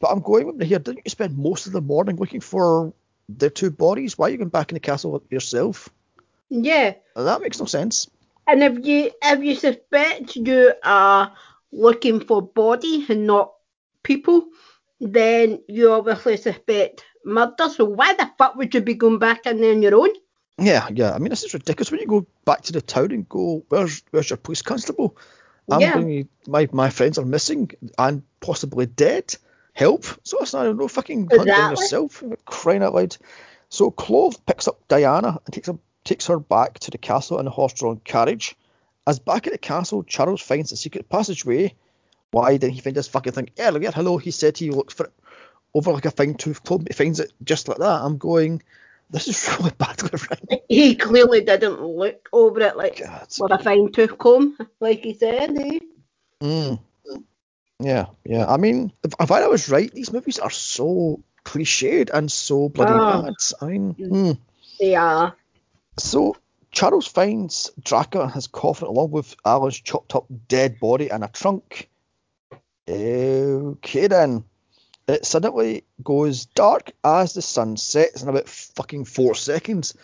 But I'm going over here. Didn't you spend most of the morning looking for their two bodies? Why are you going back in the castle yourself?
Yeah.
That makes no sense.
And if you if you suspect you are looking for body and not people, then you obviously suspect murder. So why the fuck would you be going back in there on your own?
Yeah, yeah. I mean, this is ridiculous. When you go back to the town and go, "Where's where's your police constable?" I'm
Yeah.
going, my my friends are missing and possibly dead. Help! So it's not no fucking hunt down yourself. Crying out loud. So Klove picks up Diana and takes her takes her back to the castle in a horse-drawn carriage. As back at the castle, Charles finds a secret passageway. Why didn't he find this fucking thing earlier? Hello, he said he looked for it over like a fine tooth comb. He finds it just like that. I'm going. This is really badly written.
He clearly didn't look over it like
God.
with a fine tooth comb, like he said. Eh?
Mm. Yeah, yeah. I mean, if, if I was right, these movies are so cliched and so bloody
Oh.
mad. I mean, mm.
They are.
So Charles finds Dracula in his coffin along with Alan's chopped up dead body and a trunk. Okay then. It suddenly goes dark as the sun sets in about fucking four seconds.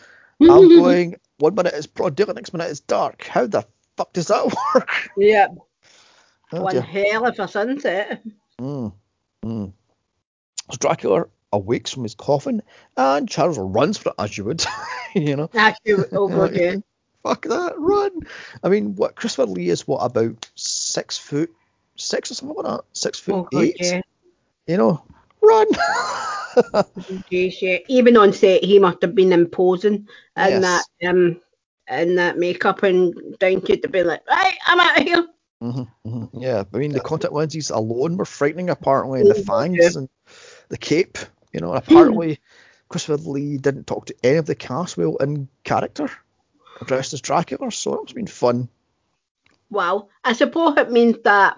I'm going, one minute it's broad daylight, next minute it's dark. How the fuck does that work?
Yeah.
Oh,
One
dear.
hell of a sunset.
Mm, mm. So Dracula awakes from his coffin, and Charles runs for it as you would, you know.
Actually, over again.
Fuck that, run! I mean, what Christopher Lee is what about six foot six or something like that, six foot
Oh,
eight,
yeah.
you know, run.
Jeez, yeah. Even on set, he must have been imposing in
Yes.
that um in that makeup and down to the be like, right, I'm out of here.
Mm-hmm, mm-hmm. Yeah, I mean the contact lenses alone were frightening apparently, and the
Mhm,
fangs and the cape, you know. And apparently, Christopher Lee didn't talk to any of the cast well in character, dressed as Dracula. So it's been fun.
Wow. I suppose it means that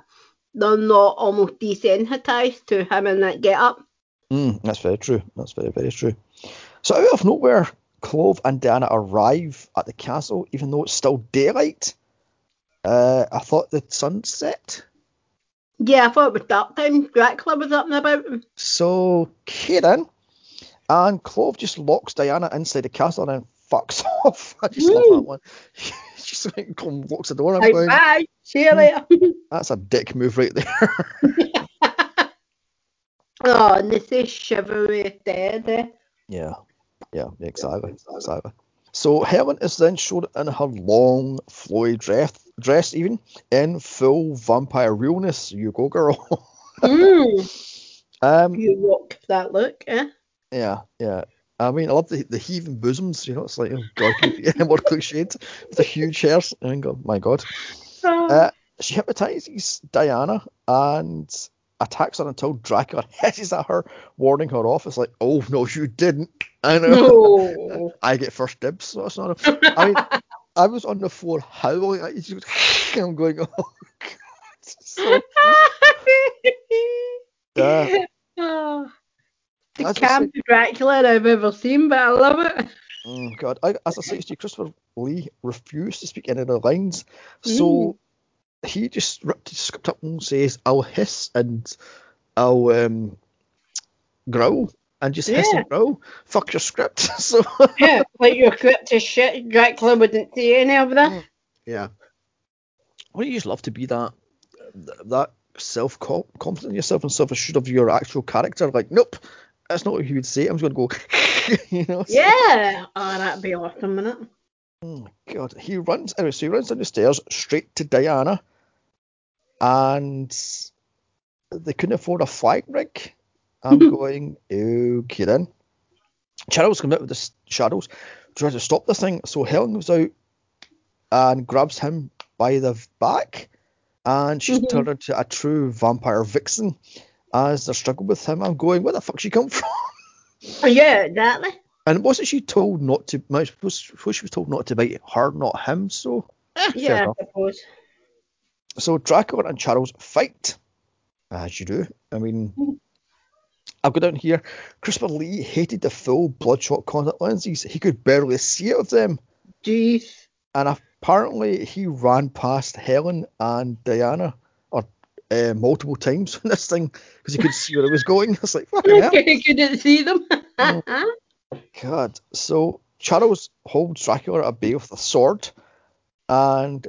they're not almost desensitized to him in that get up.
Mm, that's very true. That's very very true. So out of nowhere, Klove and Diana arrive at the castle, even though it's still daylight. Uh, I thought the sun set.
Yeah, I thought it was dark time. Dracula was up and about.
So Kieran and Klove just locks Diana inside the castle and then fucks off. I just love that one. She just locks the door. I'm
Like,
going,
bye. See you later.
that's a dick move right there.
oh, and they say chivalry dead. Eh?
yeah, yeah, exactly, exactly. So Helen is then shown in her long, flowy dress, dress even in full vampire realness. You go, girl.
mm,
um,
you rock that look, eh?
Yeah, yeah. I mean, I love the, the heaving bosoms. You know, it's like oh god, more cliched with the huge hairs. And go, my god. Uh, she hypnotizes Diana and attacks her until Dracula hisses at her, warning her off. It's like, oh no, you didn't. I know.
no.
I get first dibs. So that's not. A, I mean, I was on the floor howling at you. I'm going, oh god. So, yeah.
Oh, the camp Dracula I've ever seen, but I love it.
Oh God! I, as I say to you, Christopher Lee refused to speak any of the lines, so he just ripped his script up and says, "I'll hiss and I'll um, growl and just hiss
Yeah.
and growl. Fuck your script." so
Yeah, like your script is shit. Dracula wouldn't see any of that. Mm.
yeah, wouldn't you just love to be that that self confident in yourself and self assured of your actual character? Like, nope, that's not what he would say. I'm just going to go, you know. so-
Yeah. Oh, that'd be awesome, wouldn't it?
Oh my god. He runs anyway, so he runs down the stairs straight to Diana and they couldn't afford a flag rig. I'm going, okay then. Charles comes out with the shadows, tries to stop this thing. So Helen goes out and grabs him by the back, and she's
Mhm.
turned into a true vampire vixen as they struggle with him. I'm going, where the fuck she come from?
Oh, yeah, exactly.
And wasn't she told not to? I suppose suppose she was told not to bite her, not him. So eh,
Yeah. I suppose.
So Dracula and Charles fight, as you do. I mean, I've got down here. Christopher Lee hated the full bloodshot contact lenses. He could barely see out of them,
Jeez.
and apparently he ran past Helen and Diana or uh, multiple times on this thing because he could see where it was going. It's like fucking hell.
Okay, couldn't see them.
God. So Charles holds Dracula at bay with a sword, and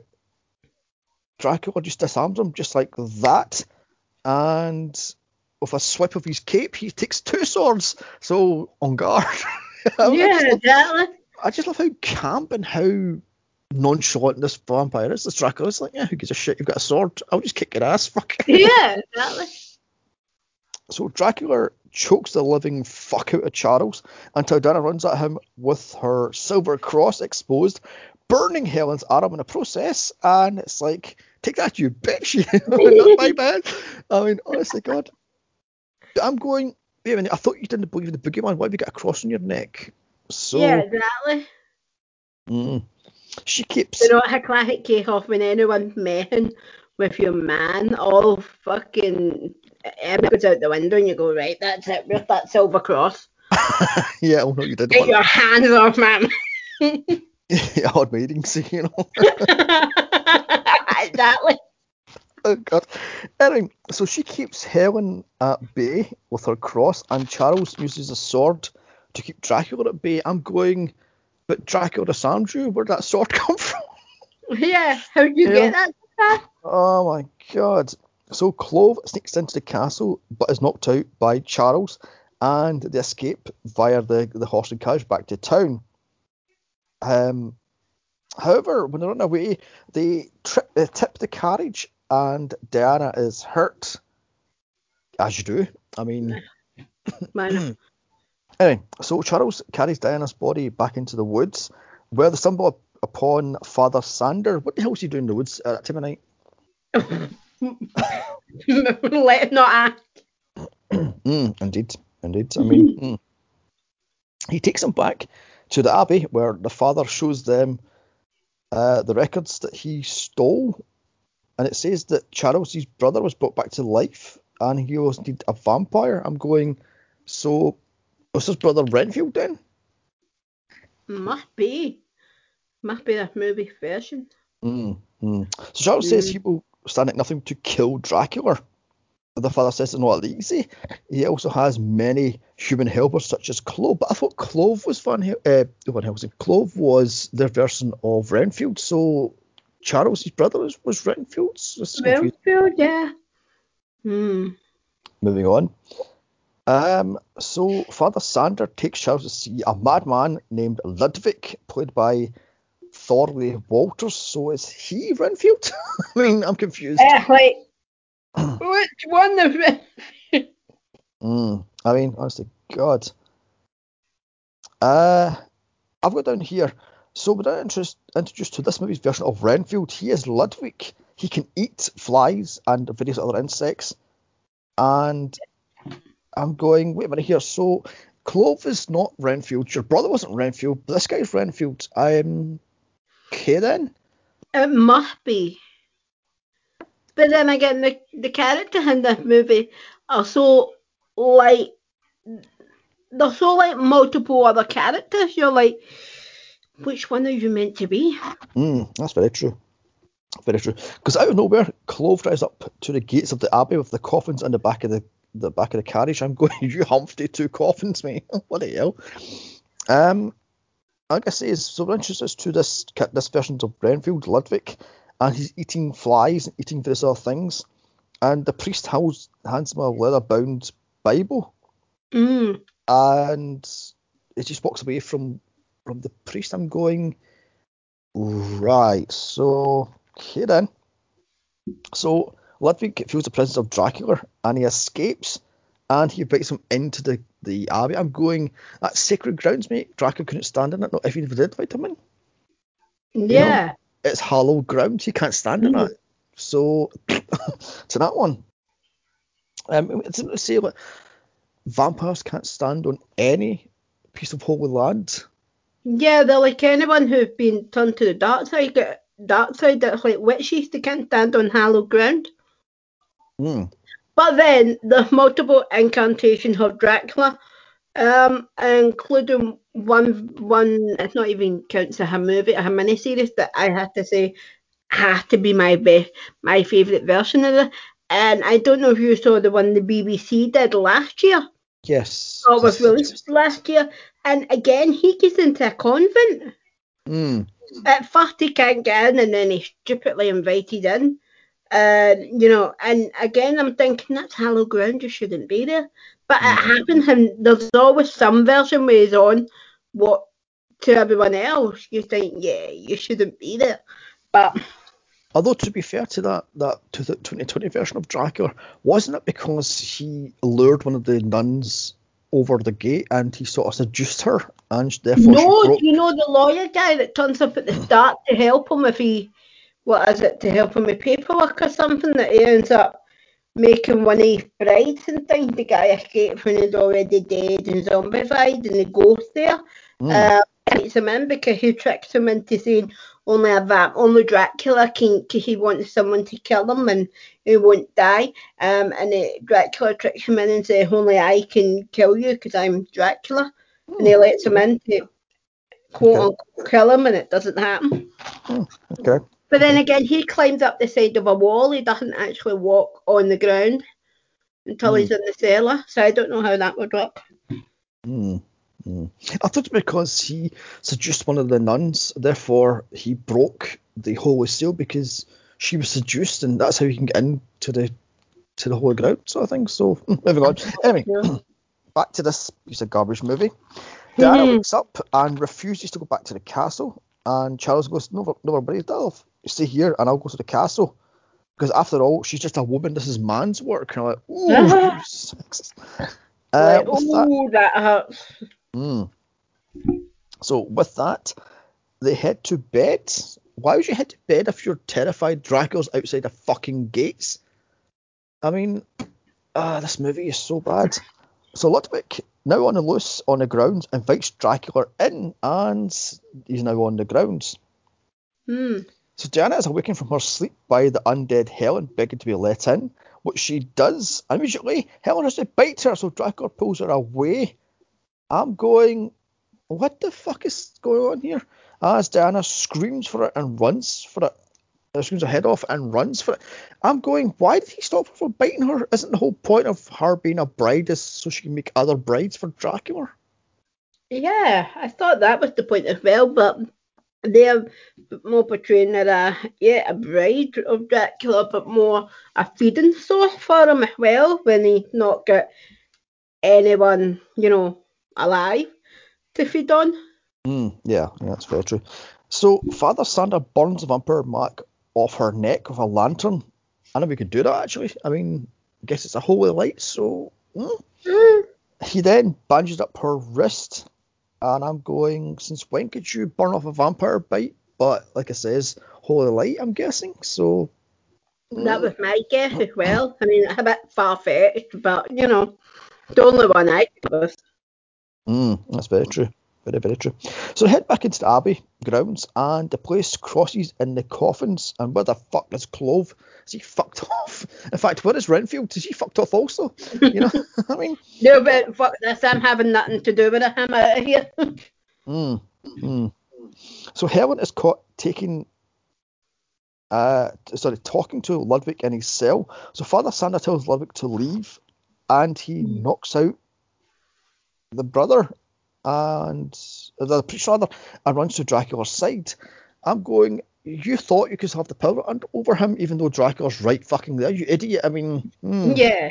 Dracula just disarms him just like that. And with a swipe of his cape, he takes two swords. So on guard. I
yeah,
just love-
exactly.
I just love how camp and how nonchalant this vampire is. This Dracula is like, yeah, who gives a shit? You've got a sword. I'll just kick your ass. Fuck.
Yeah, exactly.
So Dracula chokes the living fuck out of Charles until Diana runs at him with her silver cross exposed, burning Helen's arm in the process. And it's like, take that, you bitch! Not my bad. I mean, honestly, God, I'm going. Wait a minute. I thought you didn't believe in the boogeyman. Why have you got a cross on your neck? So
yeah, exactly.
mm, she keeps.
You know, a classic case of when anyone's messing with your man, all fucking everything goes out the window and you go, right, that's it, with that silver cross?
yeah, oh no, you did.
Get your hands off, man.
odd meetings, you know.
exactly.
Oh god. Anyway, so she keeps Helen at bay with her cross, and Charles uses a sword to keep Dracula at bay. I'm going, but Dracula disarmed you. Where'd that sword come from?
Yeah, how'd you
Yeah.
get that?
Oh my god. So Klove sneaks into the castle, but is knocked out by Charles, and they escape via the, the horse and carriage back to town. Um, however, when they run away, they, trip, they tip the carriage, and Diana is hurt, as you do. I mean, anyway, so Charles carries Diana's body back into the woods, where they stumble upon Father Sandor. What the hell was he doing in the woods at that time of night?
Let not act.
Mm, indeed, indeed. I mean, mm. he takes them back to the abbey where the father shows them uh, the records that he stole, and it says that Charles' brother was brought back to life, and he was indeed a vampire. I'm going, so was his brother Renfield then?
Must be. Must be a movie version.
Mm, mm. So Charles says he will stand at nothing to kill Dracula. The father says it's not easy. He also has many human helpers such as Klove, but I thought Klove was Van Hel- uh, Van Helsing. Klove was their version of Renfield, so Charles, his brother, was, was Renfield's.
Renfield, yeah. Hmm.
Moving on. Um, so Father Sandor takes Charles to see a madman named Ludwig, played by Thorley Walters. So is he Renfield? I mean, I'm confused.
Uh, like, which one of them?
Mm, I mean, honestly, God. Uh, I've got down here. So we're introduced to this movie's version of Renfield. He is Ludwig. He can eat flies and various other insects. And I'm going, wait a minute here. So Klove is not Renfield. Your brother wasn't Renfield, but this guy's Renfield. I'm okay then.
It must be. But then again, the the characters in this movie are so like they're so like multiple other characters. You're like, which one are you meant to be?
Mm, that's very true. Very true. Because out of nowhere, Klove drives up to the gates of the abbey with the coffins in the back of the the back of the carriage. I'm going, you Humphrey, two coffins, mate. what the hell? Um, like I say, so we're introduced to this this version of Renfield, Ludwig, and he's eating flies and eating various other things. And the priest hands, hands him a leather bound Bible,
Mm.
and he just walks away from from the priest. I'm going, right, so okay then. So Ludwig feels the presence of Dracula and he escapes and he invites him into the, the abbey. I'm going, that's sacred grounds, mate. Dracula couldn't stand in it, not if he did invite him in.
Yeah.
It's hallowed ground, he can't stand in
Mm.
it. So, to that one. Um, it's to say like vampires can't stand on any piece of holy land.
Yeah, they're like anyone who's been turned to the dark side. Dark side that's like witches. They can't stand on hallowed ground.
Hmm.
But then the multiple incantations of Dracula, um, including one one it's not even counts as a movie, a mini series that I have to say has to be my best my favourite version of it. And I don't know if you saw the one the BBC did last year.
Yes.
Or was released last year. And again he gets into a convent.
Hmm.
At first he can't get in and then he's stupidly invited in. And you know, and again I'm thinking that's hallowed ground, you shouldn't be there. But it happens and there's always some version where he's on what to everyone else you think, yeah, you shouldn't be there. But
Although to be fair to that that to the 2020 version of Dracula, wasn't it because he lured one of the nuns over the gate and he sort of seduced her and therefore
no,
she broke?
you know the lawyer guy that turns up at the start to help him if he what is it, to help him with paperwork or something that he ends up making one of his brides and things. The guy escaped when he's already dead and zombified and the ghost there.
Hmm.
Uh, takes him in because he tricks him into saying only a vamp, only Dracula can, cause he wants someone to kill him and he won't die. Um, and it, Dracula tricks him in and says only I can kill you because I'm Dracula, and he lets him in to quote unquote kill him, and it doesn't happen.
Okay.
But then again, he climbs up the side of a wall. He doesn't actually walk on the ground until he's in the cellar. So I don't know how that would work.
Hmm. Hmm. I thought because he seduced one of the nuns, therefore he broke the holy seal because she was seduced, and that's how he can get into the to the holy ground sort of thing. So hmm, moving on. Anyway,
Yeah.
back to this piece of garbage movie. Diana
Mhm.
wakes up and refuses to go back to the castle, and Charles goes, "No, no, buddy, I'll stay here, and I'll go to the castle." Because after all, she's just a woman. This is man's work. And I'm like, ooh, sexist. Uh,
Like,
with that,
that hurts.
Mm. So with that, they head to bed. Why would you head to bed if you're terrified Dracula's outside the fucking gates? I mean, ah, this movie is so bad. So Ludwig, now on the loose on the grounds, invites Dracula in, and he's now on the grounds.
Hmm.
So Diana is awakened from her sleep by the undead Helen begging to be let in, which she does. Immediately, Helen has to bite her, so Dracula pulls her away. I'm going, what the fuck is going on here? As Diana screams for it and runs for it, uh, screams her head off and runs for it. I'm going, why did he stop her from biting her? Isn't the whole point of her being a bride is so she can make other brides for Dracula?
Yeah, I thought that was the point as well, but they're more portraying her a yeah a bride of Dracula, but more a feeding source for him as well when he's not got anyone you know alive to feed on.
Mm, yeah, yeah, that's very true. So Father Sandor burns the vampire mark off her neck with a lantern. I know we could do that actually. I mean, I guess it's a holy light, so. mm.
Mm.
He then bandages up her wrist, and I'm going, since when could you burn off a vampire bite? But like I says, holy light, I'm guessing. So
That was my guess as well. I mean, a bit far fetched, but you know, the only one I was.
Mm, that's very true. Very, very true. So head back into the Abbey grounds, and the place crosses in the coffins. And where the fuck is Klove? Is he fucked off? In fact, where is Renfield? Is he fucked off also? You know, I mean,
No, but fuck this, I'm having nothing to do with it. I'm out of here.
mm, mm. So Helen is caught taking, uh, sorry, talking to Ludwig in his cell. So Father Sandor tells Ludwig to leave, and he knocks out the brother and the priest rather, and runs to Dracula's side. I'm going. You thought you could have the power and over him, even though Dracula's right fucking there. You idiot. I mean, hmm.
yeah.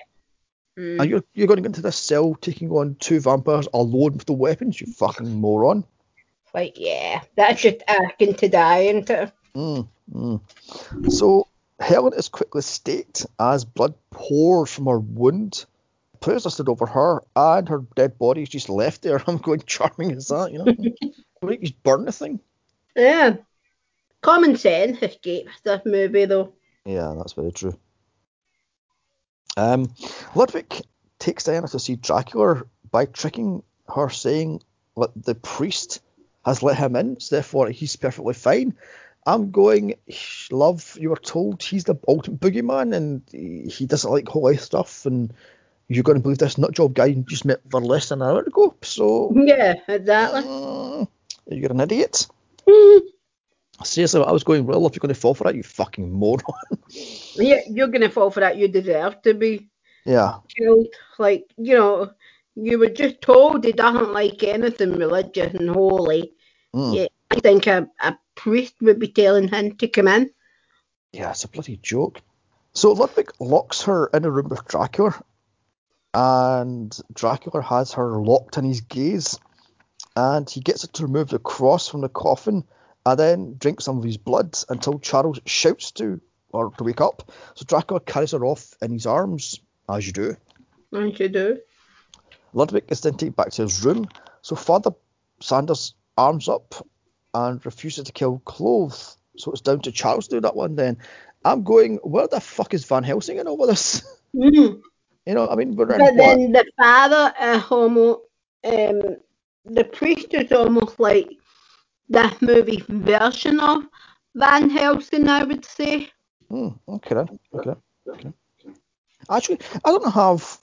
Mm.
And you're, you're going to get into this cell taking on two vampires alone with the weapons, you fucking moron.
Like, yeah, that's just asking to die, isn't it?
Mm, mm. So Helen is quickly staked as blood pours from her wound. Are stood over her, and her dead body is just left there. I'm going, charming as that, you know? Why don't you just burn the thing?
Yeah. Common sense escapes this movie, though.
Yeah, that's very true. Um, Ludwig takes Diana to see Dracula by tricking her, saying that the priest has let him in, so therefore he's perfectly fine. I'm going, love, you were told he's the ultimate boogeyman and he he doesn't like holy stuff, and you're going to believe this nutjob guy you just met for less than an hour ago. So,
Yeah, exactly.
mm, you're an idiot. Seriously, I was going, well, if you're going to fall for that, you fucking moron.
Yeah, you're gonna fall for that. You deserve to be
yeah.
killed. Like, you know, you were just told he doesn't like anything religious and holy.
Mm.
Yeah, I think a, a priest would be telling him to come in.
Yeah, it's a bloody joke. So Ludwig locks her in a room with Dracula, and Dracula has her locked in his gaze, and he gets her to remove the cross from the coffin, and then drink some of his blood until Charles shouts to her to wake up. So Dracula carries her off in his arms, as you do.
As you do.
Ludwig is then taken back to his room. So Father Sandor's arms up and refuses to kill Klove. So it's down to Charles to do that one then. I'm going, where the fuck is Van Helsing in all of this?
Mm.
You know, I mean,
But then the father, uh, homo, um, the priest is almost like this movie version of Van Helsing, I would say.
Hmm, okay then. Okay. okay. Actually, I don't have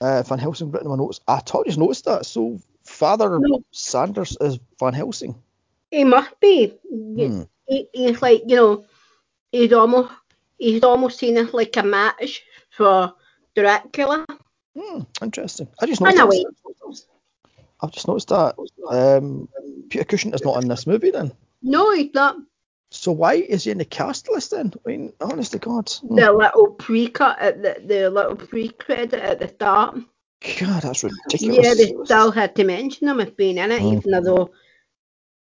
uh, Van Helsing written in my notes. I totally just noticed that. So Father
No.
Sandor's is Van Helsing.
He must be.
Hmm.
He, he's like, you know, he's almost he's almost seen as like a match for Dracula.
Hmm, interesting. I just noticed. I've just noticed that. Um, Peter Cushing is not in this movie then.
No, he's not.
So why is he in the cast list then? I mean, honest to God. Hmm.
The little pre-cut at the, the little pre-credit at the start.
God, that's ridiculous.
Yeah, they still had to mention him as being in it,
Mm.
even though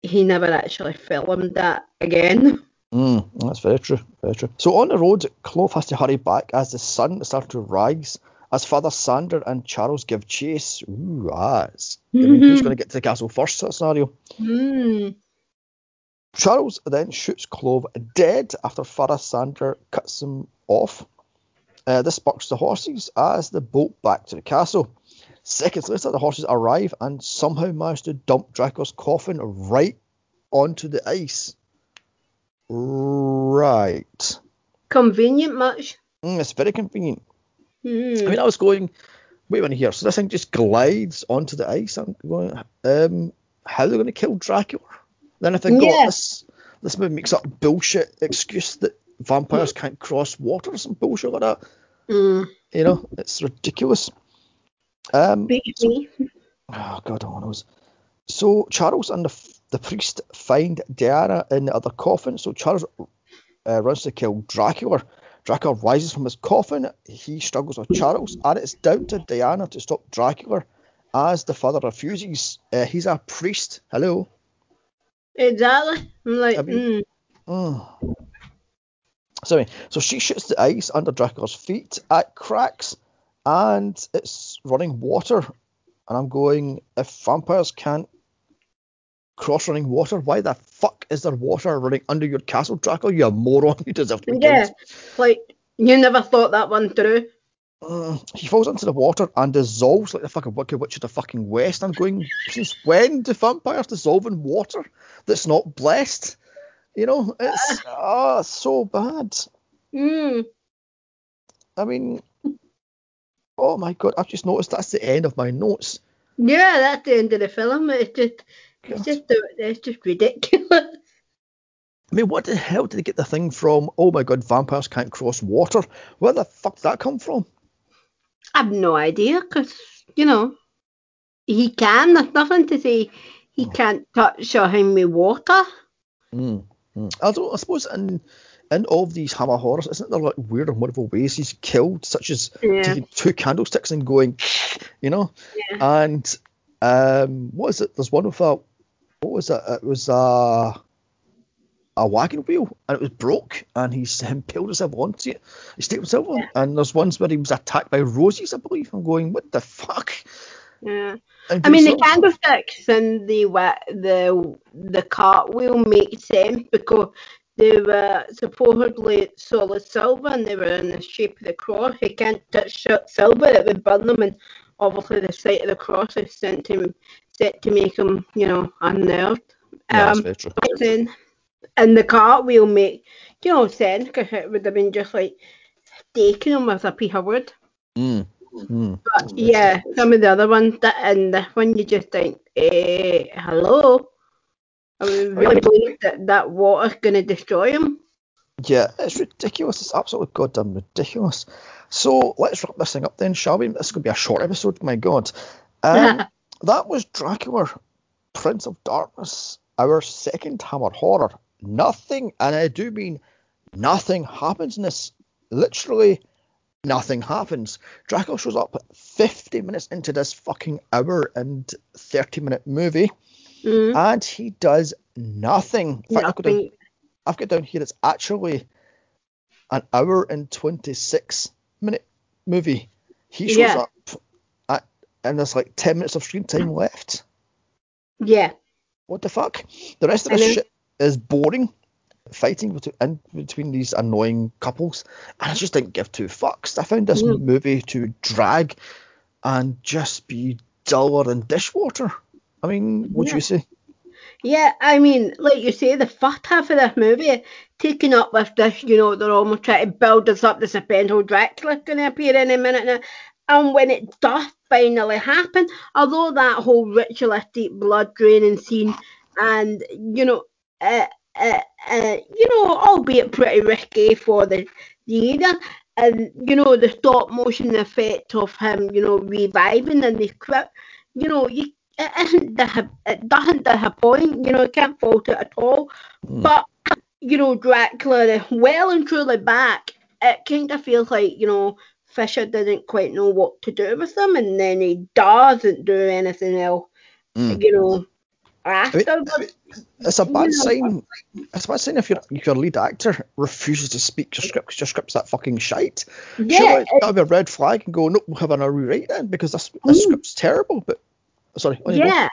he never actually filmed that again.
Mm, that's very true. Very true. So on the road, Klove has to hurry back as the sun is starting to rise. As Father Sandor and Charles give chase. Ooh, ah, it's, I mean, who's going to get to the castle first? That scenario.
Hmm.
Charles then shoots Klove dead after Father Sandor cuts him off. Uh, this sparks the horses as they bolt back to the castle. Seconds later, the horses arrive and somehow manage to dump Draco's coffin right onto the ice. Right.
Convenient much.
Mm, it's very convenient.
Hmm.
I mean, I was going, wait a minute here. So this thing just glides onto the ice. I'm going, um, how are they going to kill Dracula? Then if they oh,
Yeah.
this, this maybe makes up a bullshit excuse that vampires can't cross water or some bullshit like that.
Hmm.
You know, it's ridiculous. Um,
me.
oh God, who knows? So Charles and the, the priest find Diana in the other coffin. So Charles uh, runs to kill Dracula. Dracula rises from his coffin. He struggles with Charles, and it's down to Diana to stop Dracula. As the father refuses, uh, he's a priest. Hello.
Exactly. I'm like,
I mean-
hmm.
Mm. So, anyway, so she shoots the ice under Dracula's feet. It cracks, and it's running water. And I'm going, if vampires can't cross running water, why the fuck is there water running under your castle, Dracula? You moron! You deserve to be
yeah.
killed.
Like, you never thought that one through.
Mm, he falls into the water and dissolves like the fucking Wicked Witch of the fucking West. I'm going, since when do vampires dissolve in water that's not blessed? You know, it's oh, so bad.
Hmm.
I mean, oh my god, I've just noticed that's the end of my notes.
Yeah, that's the end of the film. It's just, it's just, it's just ridiculous.
I mean, what the hell did they get the thing from? Oh my god, vampires can't cross water. Where the fuck did that come from?
I've no idea, because, you know, he can. There's nothing to say he can't touch or him with water.
Mm, mm. I don't. I suppose in in all of these Hammer horrors, isn't there like weird and wonderful ways he's killed, such as
Yeah.
taking two candlesticks and going, you know,
Yeah.
and um, what is it? There's one with a what was it? It was a a wagon wheel and it was broke and he's impaled himself onto it. He staked himself on. And there's ones where he was attacked by roses, I believe. I'm going, what the fuck?
Yeah. I mean, the candlesticks and the the the cartwheel make sense because they were supposedly solid silver and they were in the shape of the cross. He can't touch silver; it would burn them, and obviously the sight of the cross is sent to him, set to make him, you know, unnerved.
Yeah, that's
Um,
very
and the cartwheel make, you know, sense because it would have been just like taking him with a piece of wood.
Mm, mm.
But yeah, some of the other ones that and this one you just think, eh, hello. I mean, really believe that that water's gonna destroy him.
Yeah, it's ridiculous. It's absolutely goddamn ridiculous. So let's wrap this thing up then, shall we? This is going to be a short episode, my god. Um, that was Dracula, Prince of Darkness, our second Hammer horror. Nothing, and I do mean nothing happens in this. Literally, nothing happens. Dracula shows up 50 minutes into this fucking hour and 30 minute movie,
Mm,
and he does nothing. In fact, I've got down- I've got down here it's actually an hour and 26 minute movie. He shows
Yeah.
up and there's like 10 minutes of screen time left.
Yeah.
What the fuck? The rest of this shit is boring. Fighting between, in between these annoying couples, and I just didn't give two fucks. I found this
Mm.
movie to drag and just be duller than dishwater. I mean, what'd
Yeah.
you say?
Yeah, I mean, like you say, the first half of this movie, taking up with this, you know, they're almost trying to build us up the Serpental Dracula's going to appear any minute now. And when it does finally happen, although that whole ritualistic blood draining scene and, you know, uh, uh, uh, you know, albeit pretty risky for the theatre, and, you know, the stop motion effect of him, you know, reviving and the crypt, you know, you it isn't the it doesn't disappoint, you know, it can't fault it at all.
Hmm.
But you know, Dracula well and truly back. It kind of feels like you know Fisher didn't quite know what to do with them, and then he doesn't do anything else,
Mm.
you know, after.
I mean, It's a bad sign. It's a bad sign if your if your lead actor refuses to speak your script 'cause your script's that fucking shite.
yeah,
Surely
it-
that would be a red flag and go, nope, we'll have an rewrite then because this, this
Mm.
script's terrible. But sorry, on you go.
yeah.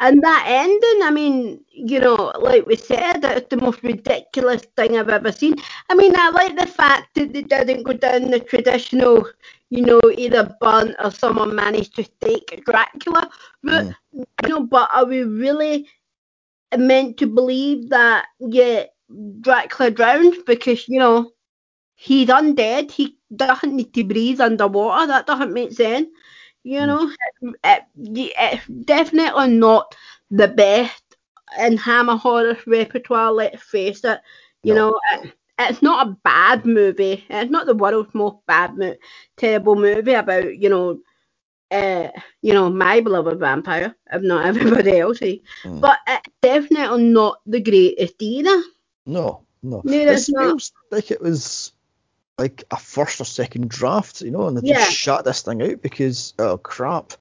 And that ending, I mean, you know, like we said, it's the most ridiculous thing I've ever seen. I mean, I like the fact that they didn't go down the traditional, you know, either burn or someone managed to take Dracula route. You know, but are we really meant to believe that, yeah, Dracula drowned? Because, you know, he's undead. He doesn't need to breathe underwater. That doesn't make sense. You know, it, it, it's definitely not the best in Hammer horror repertoire. Let's face it. You
No.
know, it, it's not a bad movie. It's not the world's most bad, mo- terrible movie about you know, uh, you know, my beloved vampire, if not everybody else.
Mm.
But it's definitely not the greatest either.
No, no.
No,
This
it's not.
feels like it was like a first or second draft, you know, and they
Yeah.
just shut this thing out because oh crap,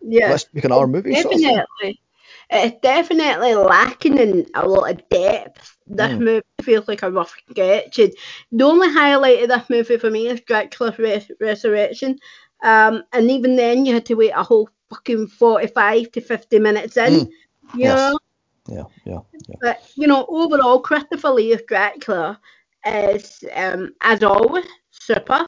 Yeah.
let's make another movie. sort of.
Definitely. It's definitely lacking in a lot of depth. This
Mm.
movie feels like a rough sketch. And the only highlight of this movie for me is Dracula Res- Resurrection. Um, and even then, you had to wait a whole fucking 45 to 50 minutes in.
Mm.
You
Yes.
know?
Yeah, yeah, yeah.
But, you know, overall, Christopher Lee as Dracula is, um, as always, super.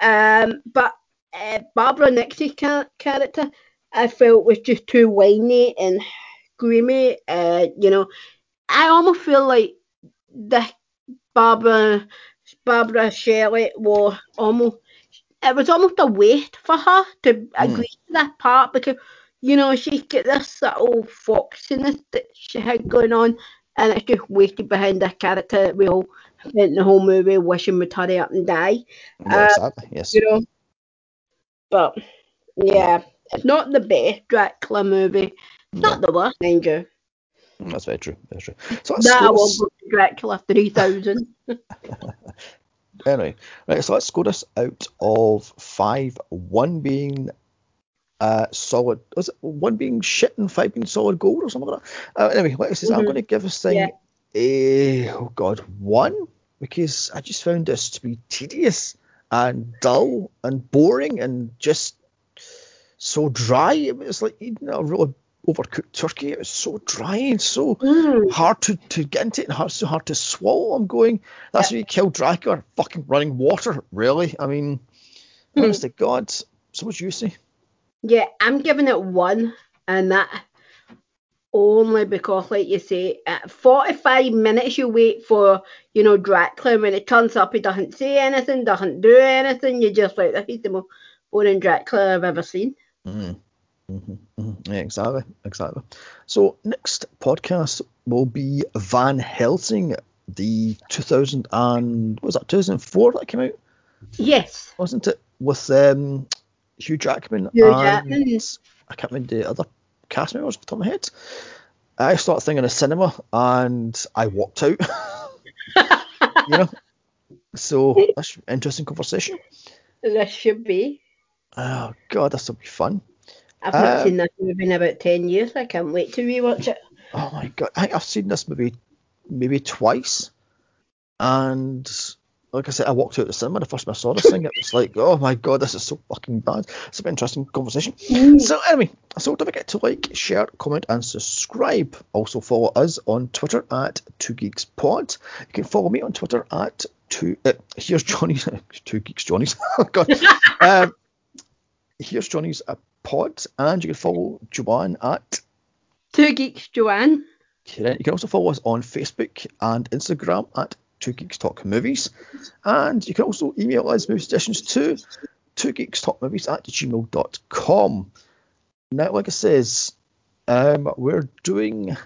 Um, but uh, Barbara Nixie's cha- character, I felt was just too whiny and screamy. Uh, you know, I almost feel like the Barbara Barbara Shelley was almost it was almost a waste for her to agree to that part because you know she's got this little foxiness that she had going on and it's just wasted behind that character we all spent the whole movie wishing would hurry up and die
Yeah,
Uh,
exactly. Yes.
you know. But yeah, it's not the best Dracula movie. It's not the worst, mind you.
That's very true. Very true. So let's
That was Dracula 3000.
anyway. Right, so let's score this out of five. One being uh, solid. Was it one being shit and five being solid gold or something like that? Uh, anyway, like I says, I'm
Mhm.
going to give this thing
Yeah.
a oh god one because I just found this to be tedious and dull and boring and just so dry. It was like eating a really overcooked turkey. It was so dry and so
Mm.
hard to, to get into it and hard, so hard to swallow. I'm going, that's how you kill Dracula, fucking running water, really? I mean,
Hmm.
honest to God. So what do you say?
Yeah, I'm giving it one, and that only because, like you say, at 45 minutes you wait for, you know, Dracula. When it turns up, he doesn't say anything, doesn't do anything. You're just like, is the most boring Dracula I've ever seen.
Mm. hmm hmm Yeah, exactly, exactly. So next podcast will be Van Helsing, the 2000 and what was that 2004 that came out,
Yes.
wasn't it? With um, Hugh Jackman
Hugh Jackman.
I can't remember the other cast members off the top of my head. I thing in a cinema and I walked out. you know, so that's an interesting conversation.
This should be.
Oh God, this will be fun.
I've not
Um,
seen this movie in about 10 years. I can't wait to rewatch it.
Oh my god, I think I've seen this movie maybe twice, and like I said, I walked out the cinema the first time I saw this thing. It was like, oh my god, this is so fucking bad. It's an interesting conversation. So anyway, so don't forget to like, share, comment, and subscribe. Also follow us on Twitter at Two Geeks Pod. You can follow me on Twitter at Two. Uh, here's Johnny's Two Geeks Johnny's. oh god. um, here's Johnny's uh, pod, and you can follow Joanne at
Two Geeks Joanne.
you can also follow us on Facebook and Instagram at Two Geeks Talk Movies. And you can also email us movie suggestions to two geeks talk movies at gmail.com. Now, like I says, um, we're doing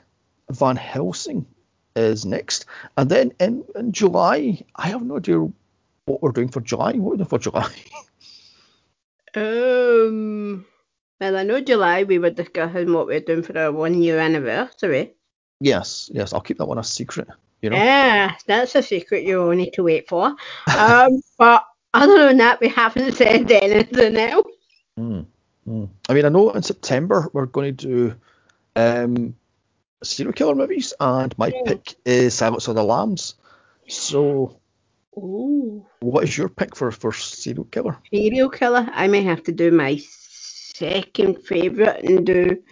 Van Helsing is next. And then in, in July, I have no idea what we're doing for July. What are we doing for July?
Um, well, I know July we were discussing what we're doing for our one year anniversary.
yes, yes, I'll keep that one a secret. You know?
Yeah, that's a secret you all need to wait for. Um, but other than that, we haven't said anything else.
Mm, mm. I mean, I know in September we're going to do um, serial killer movies, and my
Mm.
pick is Silence of the Lambs. So,
Ooh,
what is your pick for, for serial killer?
serial killer. I may have to do my second favourite and do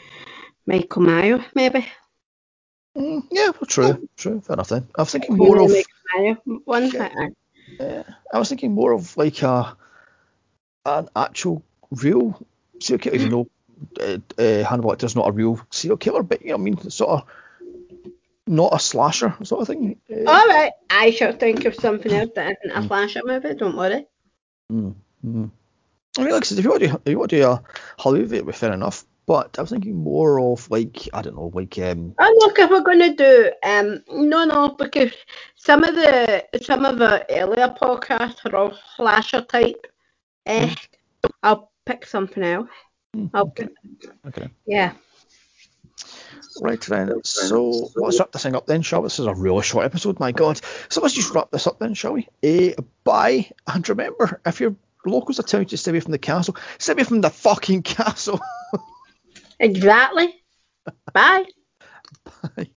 Michael Mayo, maybe.
Mm, yeah, well, true, true, fair enough then. I was thinking more of,
Michael Myers one.
Yeah.
uh,
uh, I was thinking more of like a an actual real serial killer, even though uh, uh, Hannibal Lecter's not a real serial killer, but you know, I mean, sort of not a slasher sort of thing. Uh,
All right, I shall think of something else that isn't a slasher movie. Don't worry.
mm, mm. I mean, like I said, if you want to, do, if you want to do a Halloween, it would be fair enough. But I was thinking more of like I don't know, like um,
Oh look, if we're gonna do um no no because some of the some of the earlier podcasts are all slasher type. Eh, I'll pick something else.
mm,
I'll
okay, okay.
yeah.
Right then, so let's wrap this thing up then, shall we? This is a really short episode, my god. So let's just wrap this up then, shall we? Uh, bye, and remember, if your locals are telling you to stay away from the castle, stay away from the fucking castle.
Exactly. Bye.
bye.